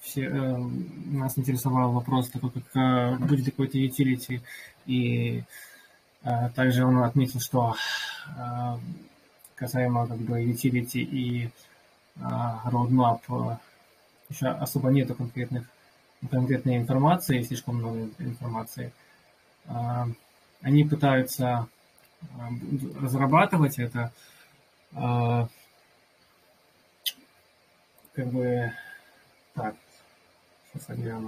все, э, нас интересовал вопрос такой, как э, будет ли какой-то utility и А, также он отметил, что а, касаемо как бы utility и а, roadmap еще особо нету конкретных конкретной информации, слишком много информации. Они пытаются разрабатывать это как бы так, сейчас я.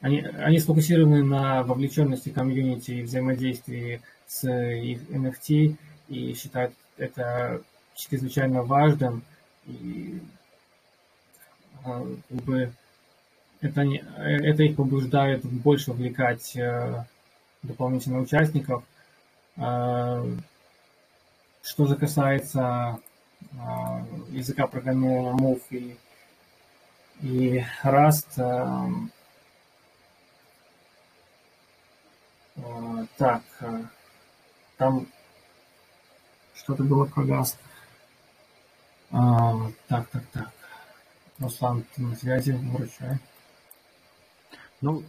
Они, они сфокусированы на вовлеченности комьюнити и взаимодействии с их NFT и считают это чрезвычайно важным. И как бы это, это их побуждает больше вовлекать дополнительно участников. Что же касается языка программирования Move и, и Rust, так, там что-то было про газ. А, так, так, так. Руслан, ты на связи, вручай. Ну,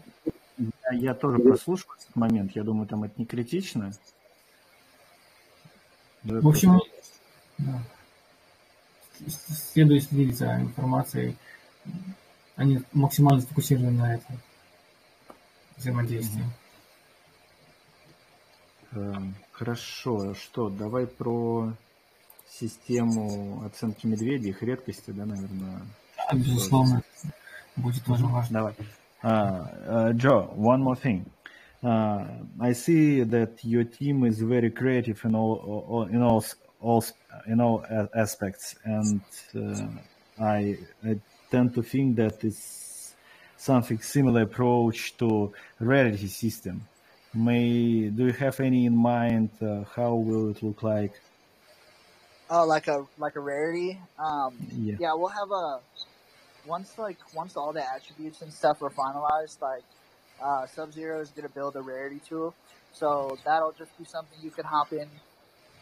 я, я тоже прослушал этот момент. Я думаю, там это не критично. В общем, да. следует следить за информацией. Они максимально сфокусированы на этом взаимодействии. Эм, хорошо, что, давай про систему оценки медведей, их редкости, да, наверное? Безусловно, будет тоже важно. Давай. Uh, uh, Joe, one more thing. Uh, I see that your team is very creative in all, all in all, all in all aspects, and uh, I, I tend to think that it's something similar approach to rarity system. May do you have any in mind? Uh, how will it look like? Oh, like a like a rarity. Um, Yeah. yeah, we'll have a once like once all the attributes and stuff are finalized. Like uh, Sub Zero is gonna build a rarity tool, so that'll just be something you can hop in.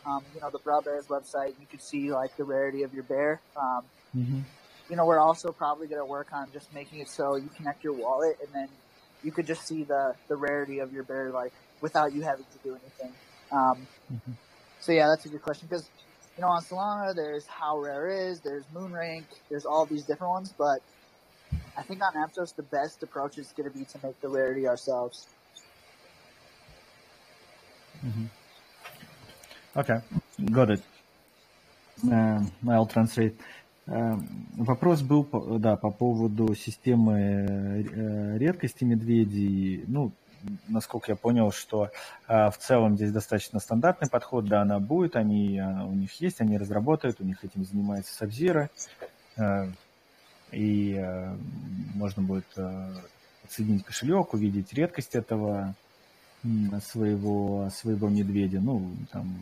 Um, you know the Brow Bears website. You can see like the rarity of your bear. Um, hmm you know we're also probably gonna work on just making it so you connect your wallet and then you could just see the the rarity of your bear like without you having to do anything. Um, hmm so yeah, that's a good question because you know on Solana there's how rare is, there's moon rank, there's all these different ones, but I think on Aptos the best approach is going to be to make the rarity ourselves. hmm Okay, got it. Um, I'll translate. Um, Вопрос был, да, по поводу системы э, редкости медведей. Ну, насколько я понял, что э, в целом здесь достаточно стандартный подход, да, она будет, они, э, у них есть, они разработают, у них этим занимается э, и можно будет подсоединить кошелек, увидеть редкость этого своего, своего медведя. Ну, там,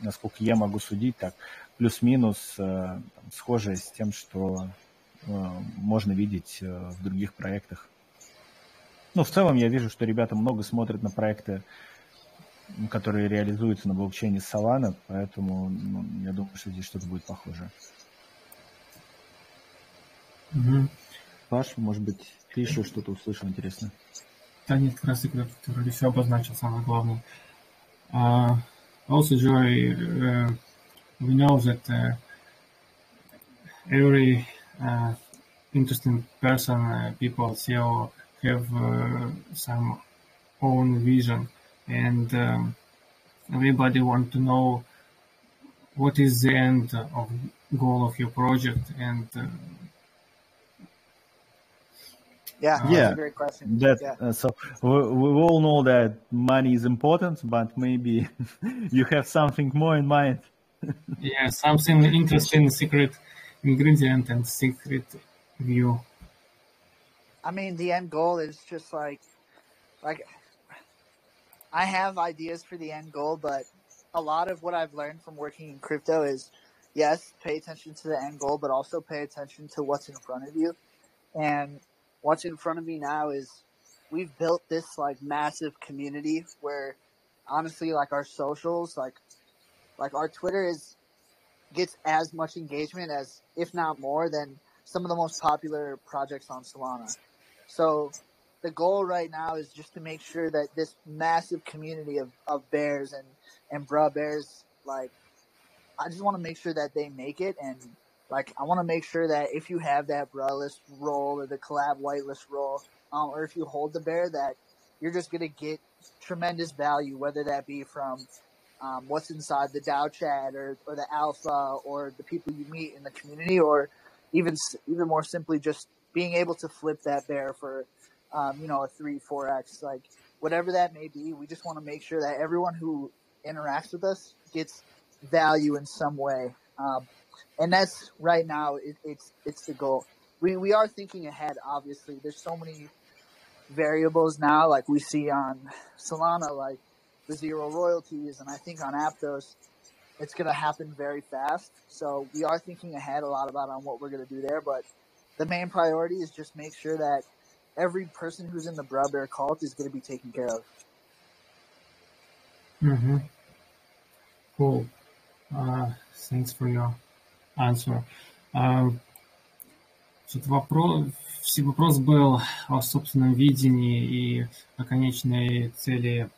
насколько я могу судить, так, плюс-минус э, схожее с тем, что э, можно видеть э, в других проектах. Ну, в целом я вижу, что ребята много смотрят на проекты, которые реализуются на блокчейне Solana, поэтому ну, я думаю, что здесь что-то будет похожее. Мгм. Паш, может быть, ты еще что-то услышал интересное? Да нет, как раз ты вроде все обозначил, самое главное. Uh, also, Joy, uh, we know that uh, every uh, interesting person, uh, people, SEO, have uh, some own vision, and um, everybody want to know what is the end of goal of your project, and uh, Yeah, Yeah. that's a great question. That yeah. uh, so we, we all know that money is important, but maybe you have something more in mind. Yeah, something interesting, secret ingredient and secret view. I mean, the end goal is just like, like, I have ideas for the end goal, but a lot of what I've learned from working in crypto is, yes, pay attention to the end goal, but also pay attention to what's in front of you. And what's in front of me now is we've built this like massive community where honestly, like our socials, like, like our Twitter is gets as much engagement as, if not more, than some of the most popular projects on Solana. So the goal right now is just to make sure that this massive community of, of bears and, and bruh bears, like, I just want to make sure that they make it. And like, I want to make sure that if you have that bruh list role or the collab whitelist role, um, or if you hold the bear, that you're just going to get tremendous value, whether that be from um, what's inside the DAO chat or, or the alpha or the people you meet in the community or even even more simply just being able to flip that bear for um, you know, a three, four X, like whatever that may be. We just want to make sure that everyone who interacts with us gets value in some way. Um, and that's right now, it, it's, it's the goal. We, we are thinking ahead, obviously. There's so many variables now, like we see on Solana, like the zero royalties, and I think on Aptos, it's going to happen very fast. So we are thinking ahead a lot about on what we're going to do there, but the main priority is just make sure that every person who's in the Bra Bear cult is going to be taken care of. Mm-hmm. Cool. Uh, thanks for your answer. Uh, вопрос, вопрос был о собственном видении и о конечной цели uh,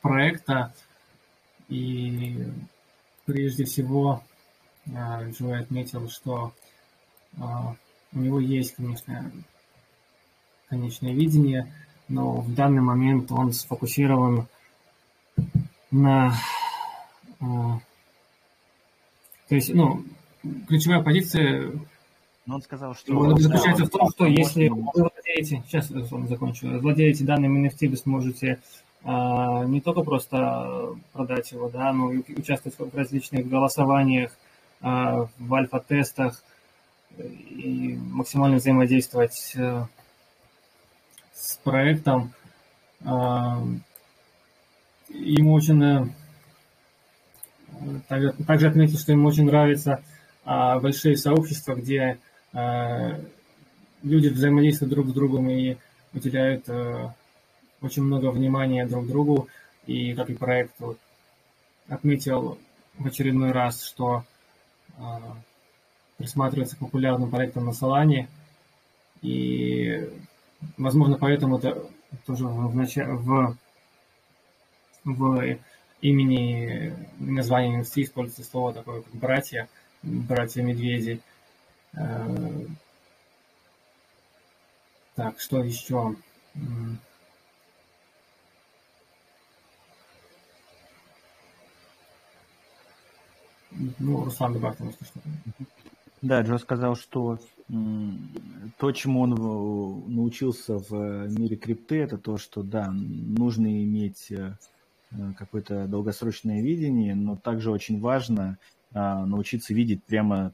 проекта. И прежде всего uh, Джой отметил, что uh, у него есть, конечно, конечное видение, но в данный момент он сфокусирован на... То есть, ну, ключевая позиция но он сказал, что... Заключается в том, что если вы владеете... Сейчас я закончу. Владеете данным NFT, вы сможете не только просто продать его, да, но и участвовать в различных голосованиях, а, в альфа-тестах и максимально взаимодействовать а, с проектом. Ему очень также отметил, что ему очень нравятся большие сообщества, где люди взаимодействуют друг с другом и уделяют очень много внимания друг другу. И как и проект вот, отметил в очередной раз, что присматривается к популярным проектам на Solana. И Возможно, поэтому это тоже в, нач... в, в имени названия NFT используется слово такое, как братья, братья-медведи. Э, так, что еще? Ну, Руслан, добавь, если что-то. Да, Джо сказал, что то, чему он научился в мире крипты, это то, что, да, нужно иметь э, какое-то долгосрочное видение, но также очень важно а, научиться видеть прямо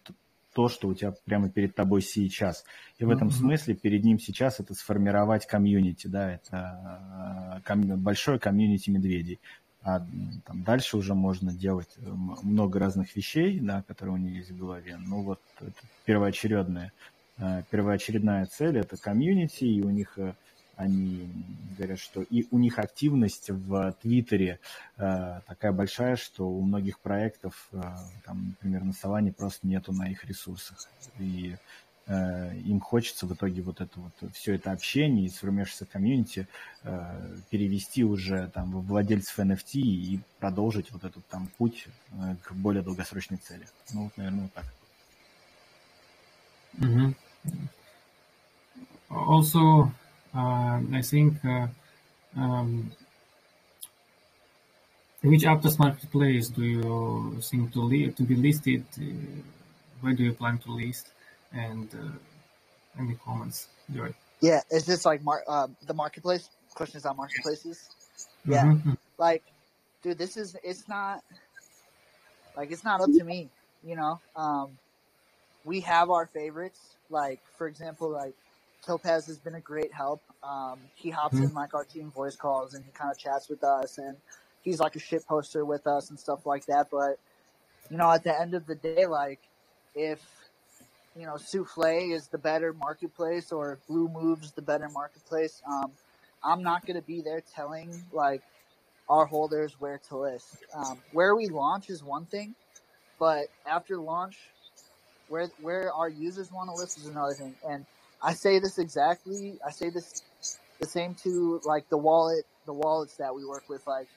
то, что у тебя прямо перед тобой сейчас. И в этом mm-hmm. смысле перед ним сейчас это сформировать комьюнити, да, это а, большое комьюнити медведей. А там дальше уже можно делать э, много разных вещей, да, которые у них есть в голове. Ну вот это первоочередная, э, первоочередная цель – это комьюнити, и у них э, они говорят, что и у них активность в Твиттере э, такая большая, что у многих проектов, э, там, например, на Солане просто нету на их ресурсах. И Э, им хочется в итоге вот это вот все это общение и сформировавшееся комьюнити э, перевести уже там в владельцев NFT и продолжить вот этот там путь э, к более долгосрочной цели. Ну вот, наверное, вот так. Mm-hmm. Also, uh, I think uh, um, which Aptos marketplace do you think to, li- to be listed? Where do you plan to list? And uh, any comments, Joy? Yeah, is this like mar- uh, the marketplace? Questions on marketplaces? Yeah, mm-hmm. like, dude, this is it's not like it's not up to me. You know, um, we have our favorites. Like, for example, like Topaz has been a great help. Um, he hops mm-hmm. in like our team voice calls and he kind of chats with us and he's like a shit poster with us and stuff like that. But you know, at the end of the day, like if you know, Souffle is the better marketplace or Blue Moves the better marketplace. Um, I'm not going to be there telling like our holders where to list. Um, where we launch is one thing, but after launch, where where our users want to list is another thing. And I say this exactly. I say this the same to like the wallet, the wallets that we work with. Like,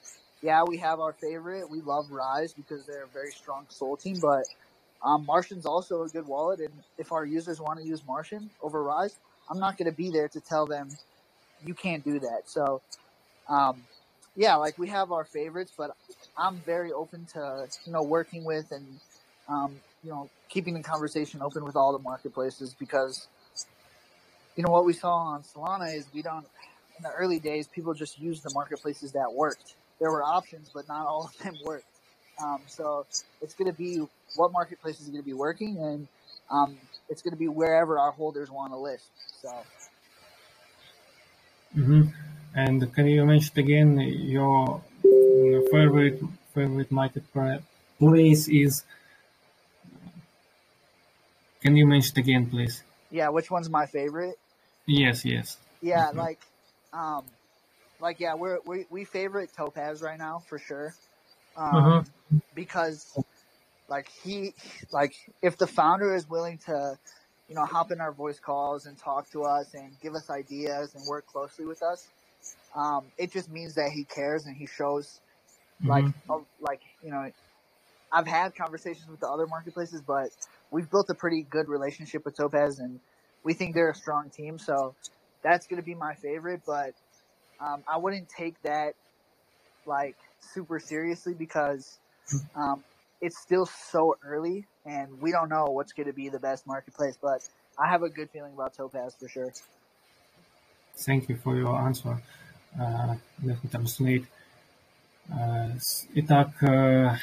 yeah, we have our favorite. We love Rise because they're a very strong soul team, but um, Martian's also a good wallet, and if our users want to use Martian over Rise, I'm not going to be there to tell them you can't do that. So, um, yeah, like we have our favorites, but I'm very open to you know working with and um, you know keeping the conversation open with all the marketplaces because you know what we saw on Solana is we don't in the early days people just used the marketplaces that worked. There were options, but not all of them worked. Um, so it's going to be what marketplace is going to be working, and um, it's going to be wherever our holders want to list. So. Mm-hmm. And can you mention again your favorite favorite marketplace is? Can you mention again, please? Yeah, which one's my favorite? Yes, yes. Yeah, mm-hmm. like, um, like yeah, we're we we favorite Topaz right now for sure, um, uh-huh. because like he like if the founder is willing to, you know, hop in our voice calls and talk to us and give us ideas and work closely with us, um, it just means that he cares and he shows, like, mm-hmm. like you know, I've had conversations with the other marketplaces, but we've built a pretty good relationship with Topaz, and we think they're a strong team. So that's going to be my favorite. But um, I wouldn't take that like super seriously because um, it's still so early, and we don't know what's going to be the best marketplace. But I have a good feeling about Topaz for sure. Thank you for your answer. Uh, let me translate. Uh, итак, uh,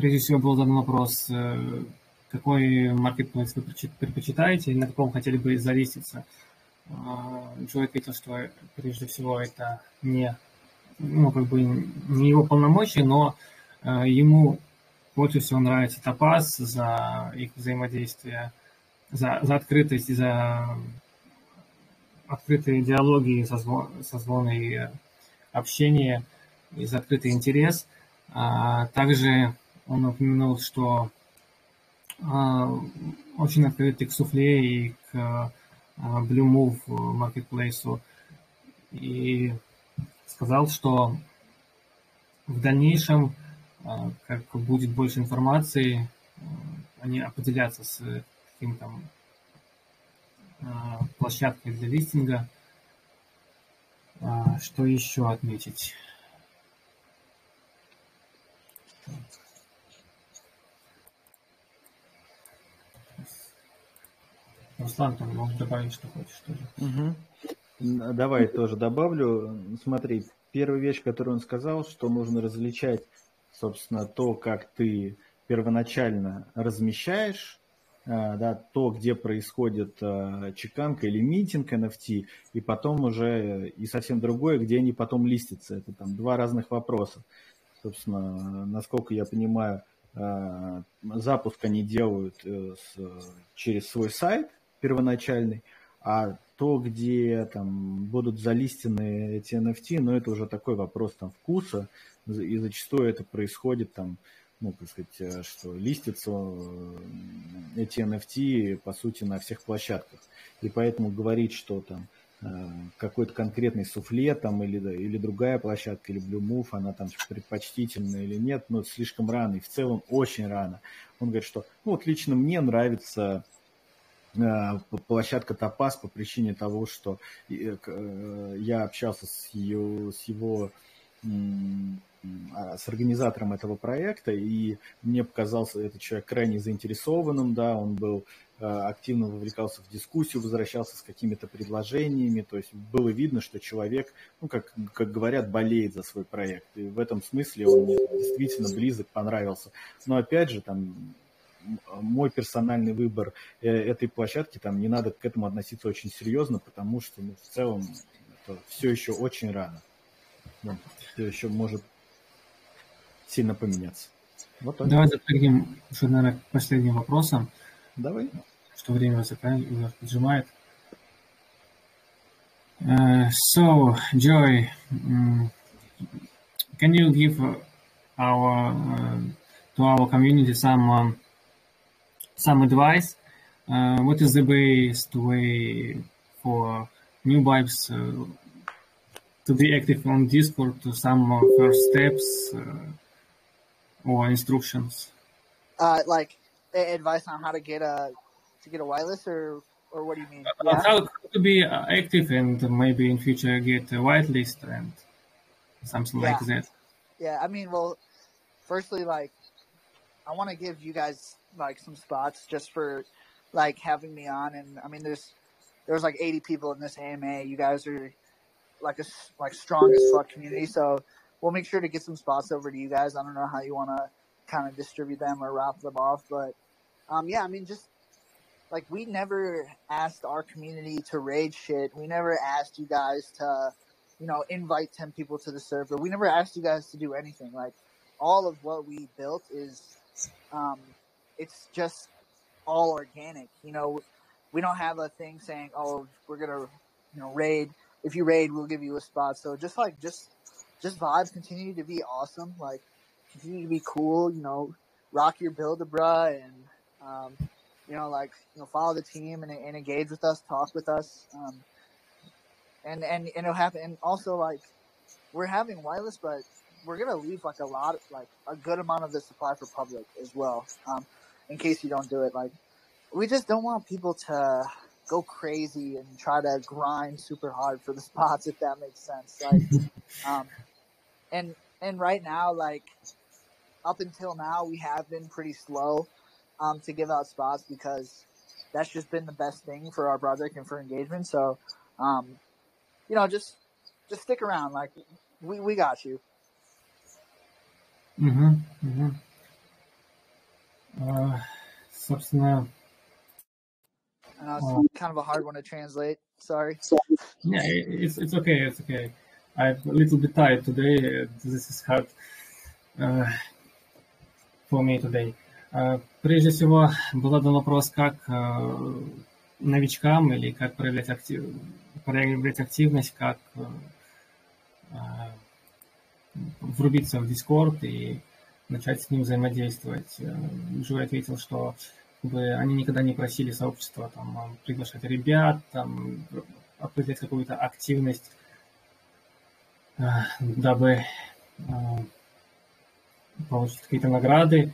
Прежде всего был задан вопрос, э, какой маркетплейс вы предпочитаете и на каком хотели бы залиститься. А, Джой ответил, что прежде всего это не, ну, как бы не его полномочия, но э, ему больше всего нравится Топаз за их взаимодействие, за, за открытость, за открытые диалоги, созвон, созвоны и общение, и за открытый интерес. А также он упомянул, что а, очень открыты к суфле и к а, Blue Move маркетплейсу. И сказал, что в дальнейшем, а, как будет больше информации, они определятся с каким-то площадкой для листинга. Что еще отметить? Руслан, там можешь добавить, что хочешь тоже. Угу. Давай тоже добавлю. Смотри, первая вещь, которую он сказал, что нужно различать, собственно, то, как ты первоначально размещаешь, э, да, то, где происходит э, чеканка или митинг NFT, и потом уже и совсем другое, где они потом листятся. Это там два разных вопроса. Собственно, насколько я понимаю, э, запуск они делают через свой сайт, первоначальный, а то, где там будут залистены эти NFT, ну, это уже такой вопрос там вкуса, и зачастую это происходит там, ну, так сказать, э, что листятся э, эти NFT, по сути, на всех площадках. И поэтому говорить, что там э, какой-то конкретный суфле там или, или другая площадка, или Blue Move, она там предпочтительна или нет, ну, слишком рано, и в целом очень рано. Он говорит, что, ну, вот лично мне нравится площадка Топаз по причине того, что э, э, я общался с, ее, с его а, с организатором этого проекта, и мне показался этот человек крайне заинтересованным, да, он был активно вовлекался в дискуссию, возвращался с какими-то предложениями, то есть было видно, что человек, ну, как, как говорят, болеет за свой проект, и в этом смысле он действительно близок, понравился. Но опять же, там, мой персональный выбор э, этой площадки, там не надо к этому относиться очень серьезно, потому что ну, в целом это все еще очень рано. Ну, все еще может сильно поменяться. Вот Давай запрыгнем уже, наверное, к последним вопросам. Давай. Что время уже поджимает. Uh, so, Joy, um, can you give our uh, to our community some um, some advice. Uh, what is the best way for new vibes uh, to be active on Discord? To some first steps uh, or instructions? Uh, like advice on how to get a to get a whitelist, or or what do you mean? Yeah. How to be active and maybe in future get a whitelist and something yeah. like that. Yeah, I mean, well, firstly, like I want to give you guys like some spots just for like having me on. And I mean, there's there was like 80 people in this AMA. You guys are like a like strong as fuck community. So we'll make sure to get some spots over to you guys. I don't know how you want to kind of distribute them or wrap them off, but um, yeah, I mean, just like we never asked our community to raid shit. We never asked you guys to, you know, invite 10 people to the server. We never asked you guys to do anything. Like all of what we built is, um, it's just all organic. You know, we don't have a thing saying, "Oh, we're gonna, you know, raid. If you raid, we'll give you a spot." So just like just just vibes continue to be awesome. Like continue to be cool. You know, rock your build a bruh and um, you know, like you know, follow the team and, and engage with us, talk with us. Um, and and and it'll happen. And also like we're having wireless, but we're gonna leave like a lot, like a good amount of the supply for public as well. Um, in case you don't do it, like we just don't want people to go crazy and try to grind super hard for the spots if that makes sense. Like um and and right now like up until now we have been pretty slow um to give out spots because that's just been the best thing for our project and for engagement. So um you know just just stick around. Like we we got you Угу, угу. А, собственно, know it's Oh. kind of a hard one to translate sorry yeah, it's it's okay, it's okay. I'm a little bit tired today. uh, This is hard uh, for me today. Uh, Прежде всего, был задан вопрос, как uh, новичкам или как проявлять, актив... проявлять активность, как uh, uh, врубиться в Discord и начать с ним взаимодействовать. Uh, Джой ответил, что бы, они никогда не просили сообщества там, а, приглашать ребят, там, определять какую-то активность, а, дабы а, получить какие-то награды.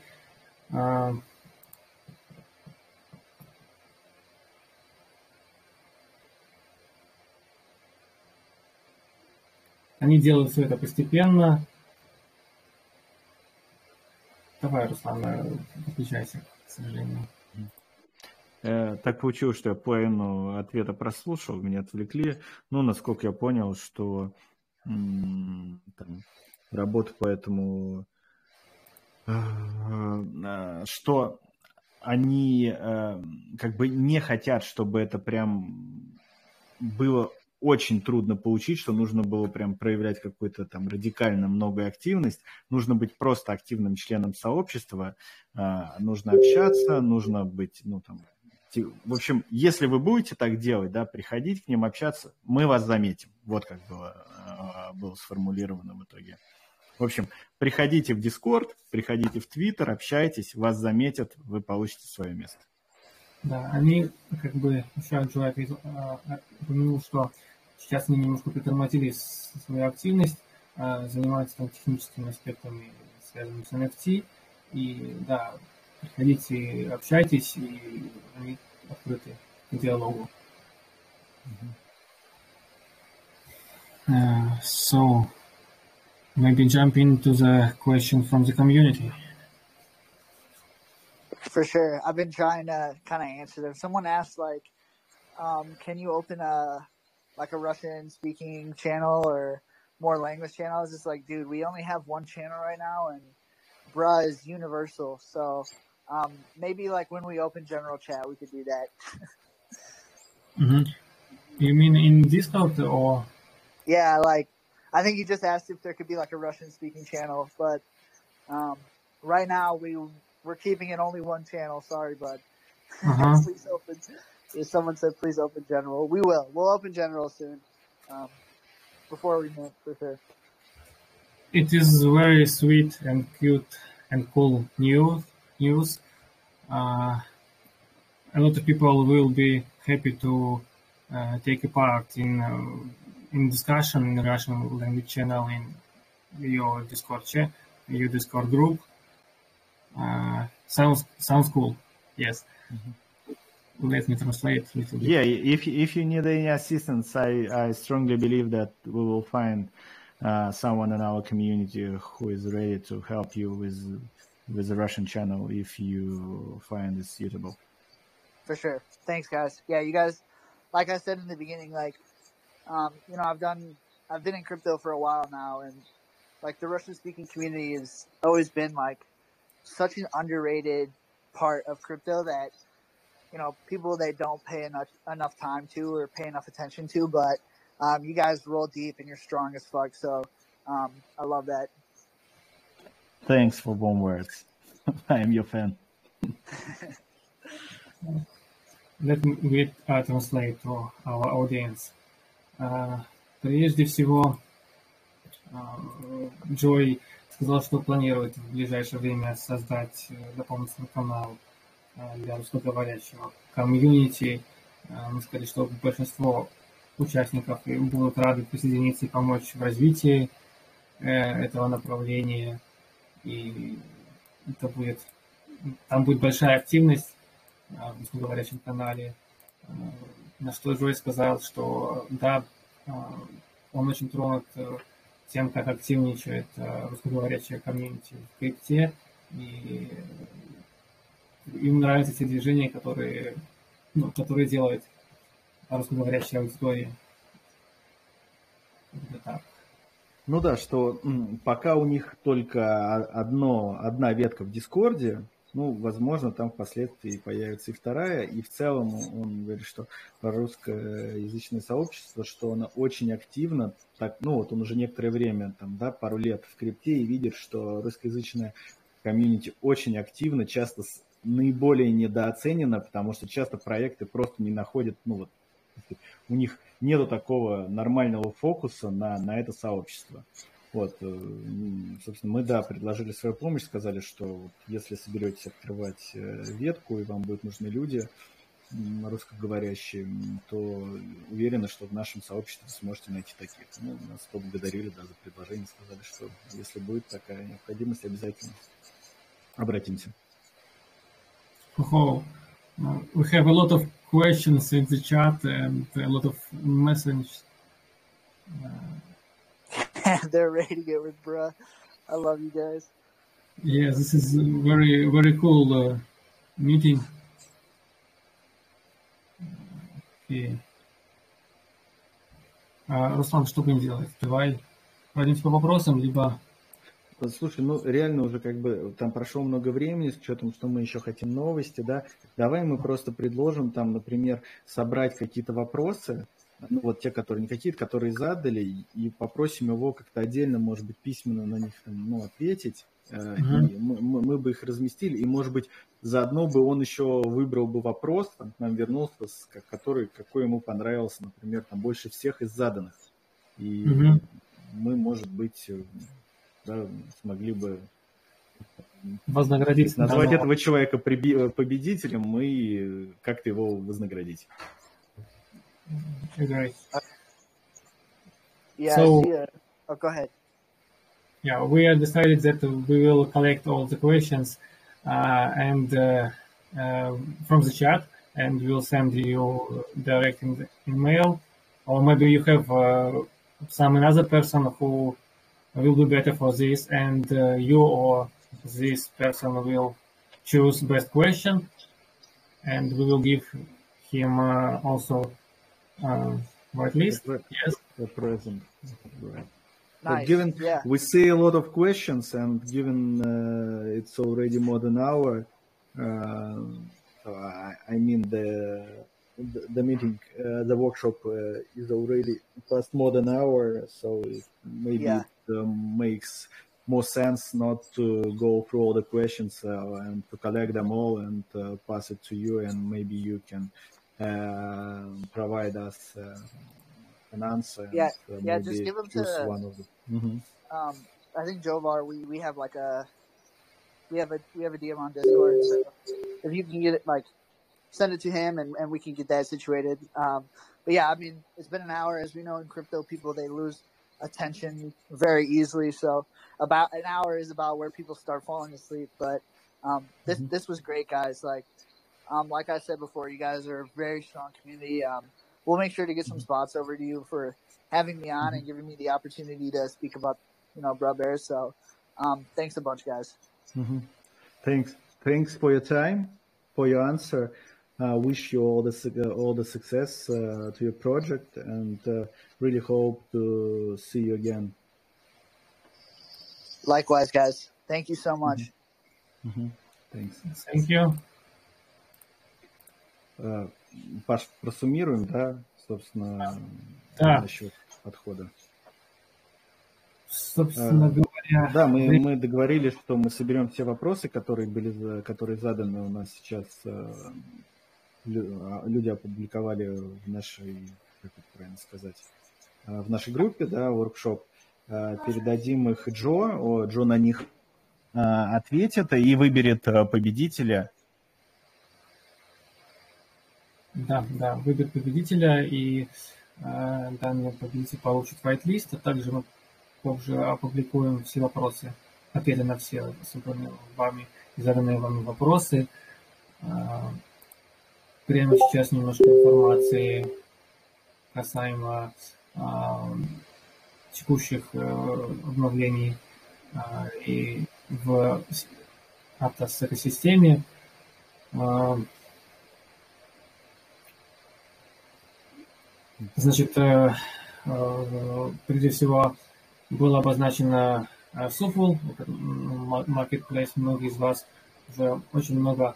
Они делают все это постепенно. Давай, Руслан, э, подключайся, к сожалению. Э, Так получилось, что я половину ответа прослушал, меня отвлекли. Ну, насколько я понял, что там, работа по этому, э, э, что они э, как бы не хотят, чтобы это прям было очень трудно получить, что нужно было прям проявлять какую-то там радикально многое активность. Нужно быть просто активным членом сообщества, э, нужно общаться, нужно быть, ну там, В общем, если вы будете так делать, да, приходить к ним общаться, мы вас заметим. Вот как было, э, было сформулировано в итоге. В общем, приходите в Discord, приходите в Twitter, общайтесь, вас заметят, вы получите свое место. Да, они как бы, еще а, а, упомянул, что сейчас они немножко притормозили с- свою активность, а, занимаются там техническими аспектами, связанными с NFT. И да, приходите, общайтесь, и они открыты к диалогу. Uh, so, maybe jump into the question from the community. For sure. I've been trying to kind of answer them. Someone asked like, um, can you open a like a Russian speaking channel or more language channel? I was just like, dude, we only have one channel right now and bruh is universal. So um, maybe like when we open general chat we could do that. hmm You mean in Discord or? Yeah, like I think you just asked if there could be like a Russian speaking channel, but um, right now we we're keeping it only one channel. Sorry, bud. Uh-huh. please open. If someone said please open general, we will. We'll open general soon. Um, before we move for sure. It is very sweet and cute and cool news. News. Uh, a lot of people will be happy to uh, take a part in uh, in discussion in the Russian language channel in your Discord chat, your Discord group. Uh, sounds sounds cool. Yes. Let me translate a little bit. Yeah, if if you need any assistance, I, I strongly believe that we will find uh, someone in our community who is ready to help you with with the Russian channel if you find it suitable. For sure. Thanks, guys. Yeah, you guys like I said in the beginning, like, um, you know, I've done, I've been in crypto for a while now, and like the Russian speaking community has always been like such an underrated part of crypto that you know people they don't pay enough enough time to or pay enough attention to. But um, you guys roll deep and you're strong as fuck. So um, I love that. Thanks for warm words. I am your fan. Let me uh, translate to our audience. Uh, прежде всего, Джой сказал, что планирует в ближайшее время создать дополнительный канал для русскоговорящего комьюнити. Мы сказали, что большинство участников будут рады присоединиться и помочь в развитии этого направления. И это будет, там будет большая активность в русскоговорящем канале. На что Джой сказал, что да, он очень тронут тем, как активничает русскоговорящая комьюнити в крипте, и им нравятся те движения, которые, ну, которые делает русскоговорящая аудитория. Это так. Ну да, что пока у них только одно, одна ветка в Дискорде, ну, возможно, там впоследствии появится и вторая. И в целом он говорит, что русскоязычное сообщество, что оно очень активно, так, ну вот он уже некоторое время, там, да, пару лет в крипте и видит, что русскоязычное комьюнити очень активно, часто наиболее недооценено, потому что часто проекты просто не находят, ну вот, у них нету такого нормального фокуса на, на это сообщество. Вот, э, собственно, мы, да, предложили свою помощь, сказали, что если соберетесь открывать э, ветку, и вам будут нужны люди русскоговорящие, то уверены, что в нашем сообществе вы сможете найти таких. Ну, нас поблагодарили, да, за предложение, сказали, что если будет такая необходимость, обязательно обратимся. Oh, we have a lot of questions in the chat and a lot of messages. Uh, they're ready to get with bruh. I love you guys. Yeah, this is very very cool uh, meeting. Okay. А, Руслан, что будем делать? Давай пройдемся по вопросам, либо... Слушай, ну реально уже как бы там прошло много времени, с учетом, что мы еще хотим новости, да. Давай мы просто предложим там, например, собрать какие-то вопросы, ну, вот те, которые не какие-то, которые задали, и попросим его как-то отдельно, может быть, письменно на них там, ну, ответить. Uh-huh. И мы, мы бы их разместили, и, может быть, заодно бы он еще выбрал бы вопрос, там, к нам вернулся, с, который, какой ему понравился, например, там, больше всех из заданных. И uh-huh. мы, может быть, да, смогли бы вознаградить. Назвать да, этого человека победителем и как-то его вознаградить. Uh, yeah. So, uh, oh, go ahead. Yeah, we have decided that we will collect all the questions uh, and uh, uh, from the chat, and we'll send you direct in the email, or maybe you have uh, some another person who will be better for this, and you or this person will choose best question, and we will give him also uh, or at least yes, the present. Right. Nice. But given yeah. we see a lot of questions, and given uh, it's already more than an hour, uh, I, I, mean the the, the meeting, uh, the workshop uh, is already past more than an hour, so maybe yeah. Um, makes more sense not to go through all the questions uh, and to collect them all and uh, pass it to you, and maybe you can uh, provide us uh, an answer. Yeah, yeah. Just give them to one of the. Mm-hmm. Um, I think Jovar. We we have like a we have a we have a DM on Discord. So if you can get it, like send it to him, and, and we can get that situated. Um, but yeah, I mean, it's been an hour. As we know, in crypto, people they lose attention very easily. So about an hour is about where people start falling asleep. But um, this mm-hmm. this was great, guys. Like um, like I said before, you guys are a very strong community. Um, we'll make sure to get some mm-hmm. spots over to you for having me on and mm-hmm. giving me the opportunity to speak about, you know, Bro Bears. So, um, thanks a bunch, guys. Mm-hmm. Thanks. Thanks for your time, for your answer. uh, wish you all the all the success uh, to your project and uh, really hope to see you again. Likewise, guys. Thank you so much. Mm-hmm. Thanks. Thank you. Uh, Паш, просуммируем, да, собственно, да. насчет подхода. Собственно uh, говоря. Да, мы, мы договорились, что мы соберем все вопросы, которые были, которые заданы у нас сейчас. Uh, люди опубликовали в нашей, как это правильно сказать, в нашей группе, да, workshop. Передадим их Джо, Джо на них ответит и выберет победителя. Да, да, выберет победителя, и э, данный победитель получит whitelist, а также мы позже опубликуем все вопросы, ответы на все собранные вами, заданные вами вопросы. Прямо сейчас немножко информации касаемо текущих э, обновлений и в Aptos экосистеме. Значит, э, э, прежде всего, было обозначено Суфул, Marketplace, многие из вас уже очень много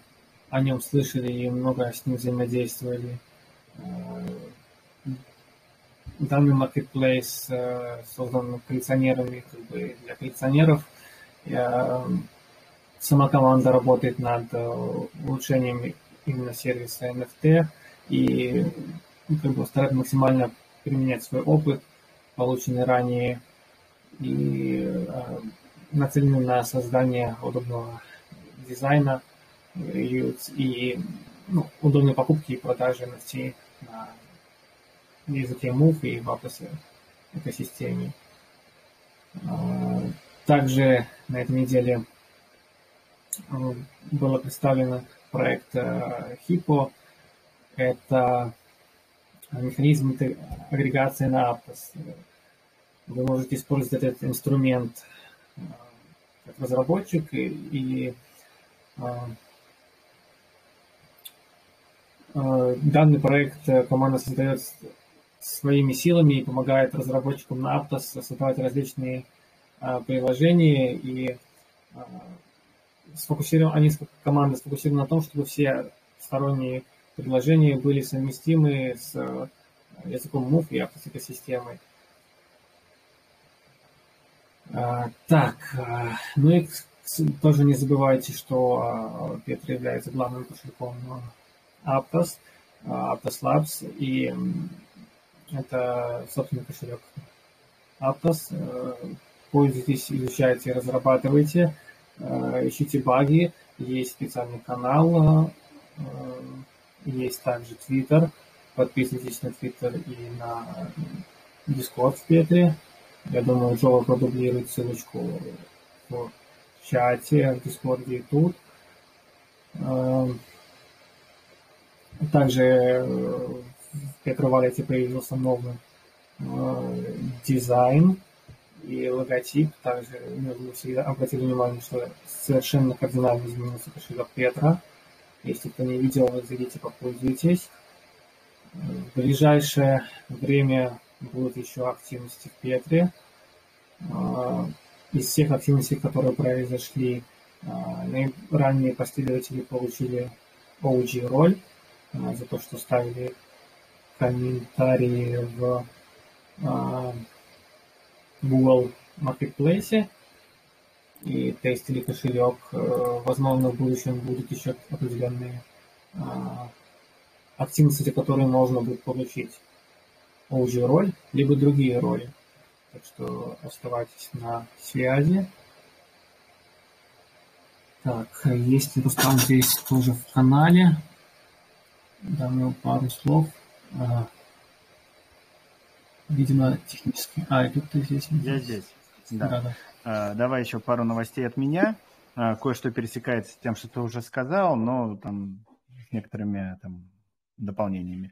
о нем слышали и много с ним взаимодействовали. Данный marketplace создан коллекционерами как бы для коллекционеров. Сама команда работает над улучшением именно сервиса NFT и как бы старается максимально применять свой опыт, полученный ранее, и э, нацелены на создание удобного дизайна и, и ну, удобной покупки и продажи NFT на языке Move и в Aptos экосистеме. Также на этой неделе было представлено проект Hippo. Это механизм агрегации на Aptos. Вы можете использовать этот инструмент э, как разработчик и, и э, э, данный проект команда создает своими силами и помогает разработчикам на Aptos создавать различные приложения и сфокусированы, они команда сфокусированы на том, чтобы все сторонние предложения были совместимы с э, языком MOV и автосекосистемой. А, так, а, ну и тоже не забывайте, что а, Петр является главным кошельком Aptos, Aptos Labs, и это собственный кошелек Aptos. Э, пользуйтесь, изучайте, разрабатывайте, э, ищите баги, есть специальный канал есть также Twitter. Подписывайтесь на Twitter и на Discord в Петре. Я думаю, Джо продублирует ссылочку в чате, в Дискорде и тут. Также э, в Петро Валете появился новый э, дизайн и логотип. Также ну, вы всегда обратили внимание, что совершенно кардинально изменился кошелек Петра. Если кто не видел, вы зайдите, попользуйтесь. В ближайшее время будут еще активности в Петре. А, из всех активностей, которые произошли, а, ранние последователи получили OG роль а, за то, что ставили комментарии в Google Marketplace и тестили кошелек. Э, возможно, в будущем будут еще определенные а, активности, которые можно будет получить OG роль, либо другие роли. Так что оставайтесь на связи. Так, есть Рустам здесь тоже в канале. Дам пару слов. А, видимо, технически. А, и тут ты здесь. Я здесь. Да. да, да. А, давай еще пару новостей от меня. А, кое-что пересекается с тем, что ты уже сказал, но там с некоторыми там, дополнениями.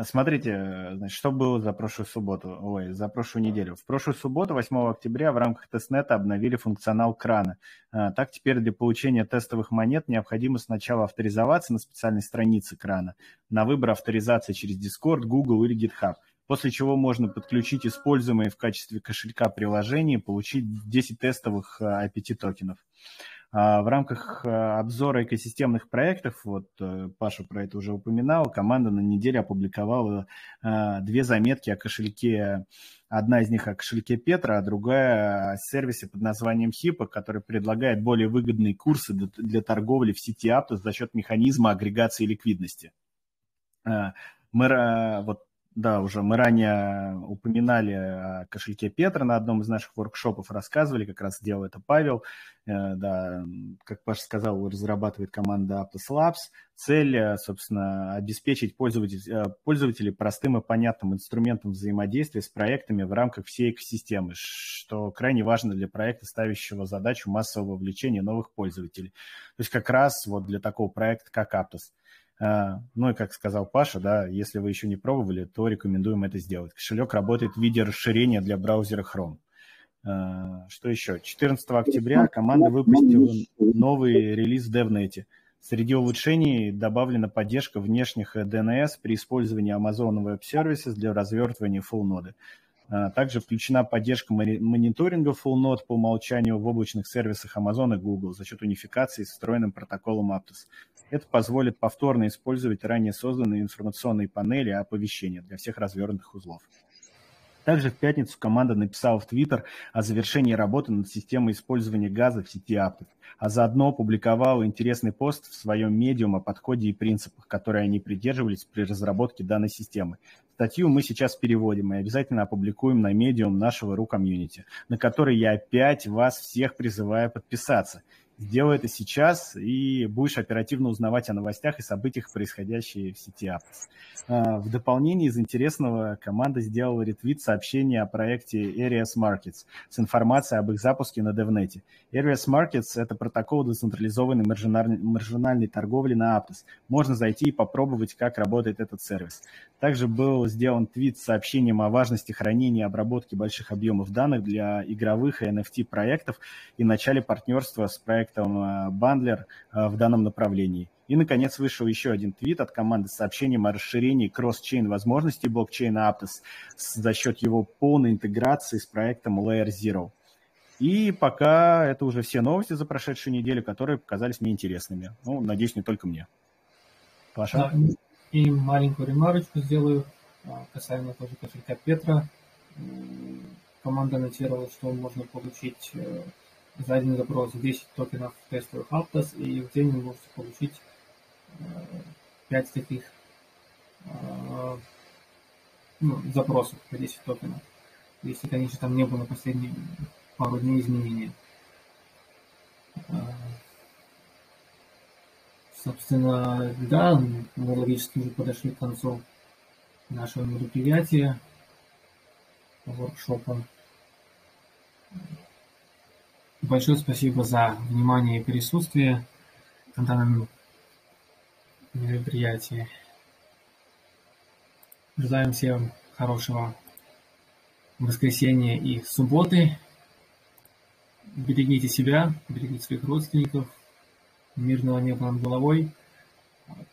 Смотрите, значит, что было за прошлую субботу, ой, за прошлую неделю. В прошлую субботу, 8 октября, в рамках тестнета обновили функционал крана. А, так теперь для получения тестовых монет необходимо сначала авторизоваться на специальной странице крана, на выбор авторизации через Discord, Google или GitHub – после чего можно подключить используемые в качестве кошелька приложения и получить 10 тестовых IPT токенов. А в рамках а, обзора экосистемных проектов, вот э, Паша про это уже упоминал, команда на неделе опубликовала а, две заметки о кошельке. Одна из них о кошельке Петра, а другая о сервисе под названием HIPA, который предлагает более выгодные курсы для торговли в сети Aptos за счет механизма агрегации ликвидности. Мы, вот да, уже мы ранее упоминали о кошельке Петра на одном из наших воркшопов, рассказывали, как раз делал это Павел. Э, да, как Паша сказал, разрабатывает команда Aptos Labs. Цель, э, собственно, обеспечить пользователей, э, пользователей простым и понятным инструментом взаимодействия с проектами в рамках всей экосистемы, что крайне важно для проекта, ставящего задачу массового вовлечения новых пользователей. То есть как раз вот для такого проекта, как Aptos – ну и как сказал Паша, да, если вы еще не пробовали, то рекомендуем это сделать. Кошелек работает в виде расширения для браузера Chrome. А, что еще? 14 октября команда выпустила новый релиз в DevNet. Среди улучшений добавлена поддержка внешних DNS при использовании Amazon Web Services для развертывания full ноды. А, также включена поддержка мониторинга Full Node по умолчанию в облачных сервисах Amazon и Google за счет унификации с встроенным протоколом Aptos. Это позволит повторно использовать ранее созданные информационные панели оповещения для всех развернутых узлов. Также в пятницу команда написала в Твиттер о завершении работы над системой использования газа в сети Aptos, а заодно опубликовала интересный пост в своем медиум о подходе и принципах, которые они придерживались при разработке данной системы. Статью мы сейчас переводим и обязательно опубликуем на медиум нашего RU комьюнити, на который я опять вас всех призываю подписаться. Сделай это сейчас, и будешь оперативно узнавать о новостях и событиях, происходящих в сети Aptos. А, в дополнение из интересного команда сделала ретвит сообщения о проекте Areas Markets с информацией об их запуске на DevNet. Areas Markets – это протокол децентрализованной маржинальной торговли на Aptos. Можно зайти и попробовать, как работает этот сервис. Также был сделан твит с сообщением о важности хранения и обработки больших объемов данных для игровых и NFT проектов и начале партнерства с проектом проектом э, Bundler э, в данном направлении. И, наконец, вышел еще один твит от команды с сообщением о расширении кросс-чейн возможностей блокчейна Aptos за счет его полной интеграции с проектом Layer Zero. И пока это уже все новости за прошедшую неделю, которые показались мне интересными. Ну, надеюсь, не только мне. Паша? Да, и маленькую ремарочку сделаю а, касаемо тоже кошелька Петра. Команда анонсировала, что можно получить э, за один запрос 10 токенов тестовых Aptos, и в день вы можете получить 5 э, таких э, ну, запросов по 10 токенов. Если, конечно, там не было последние пару дней изменения. Э, собственно, да, мы логически уже подошли к концу нашего мероприятия, воркшопа. Большое спасибо за внимание и присутствие на данном мероприятии. Желаем всем хорошего воскресенья и субботы. Берегите себя, берегите своих родственников. Мирного неба над головой.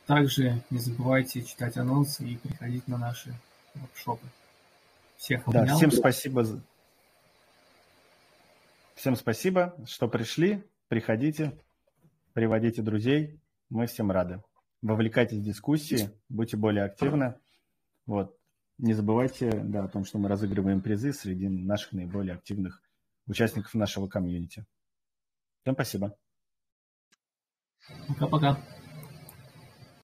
Также не забывайте читать анонсы и приходить на наши воркшопы. Всех обнял. Да, всем спасибо за Всем спасибо, что пришли. Приходите, приводите друзей. Мы всем рады. Вовлекайтесь в дискуссии, будьте более активны. Вот. Не забывайте да, о том, что мы разыгрываем призы среди наших наиболее активных участников нашего комьюнити. Всем спасибо. Пока-пока.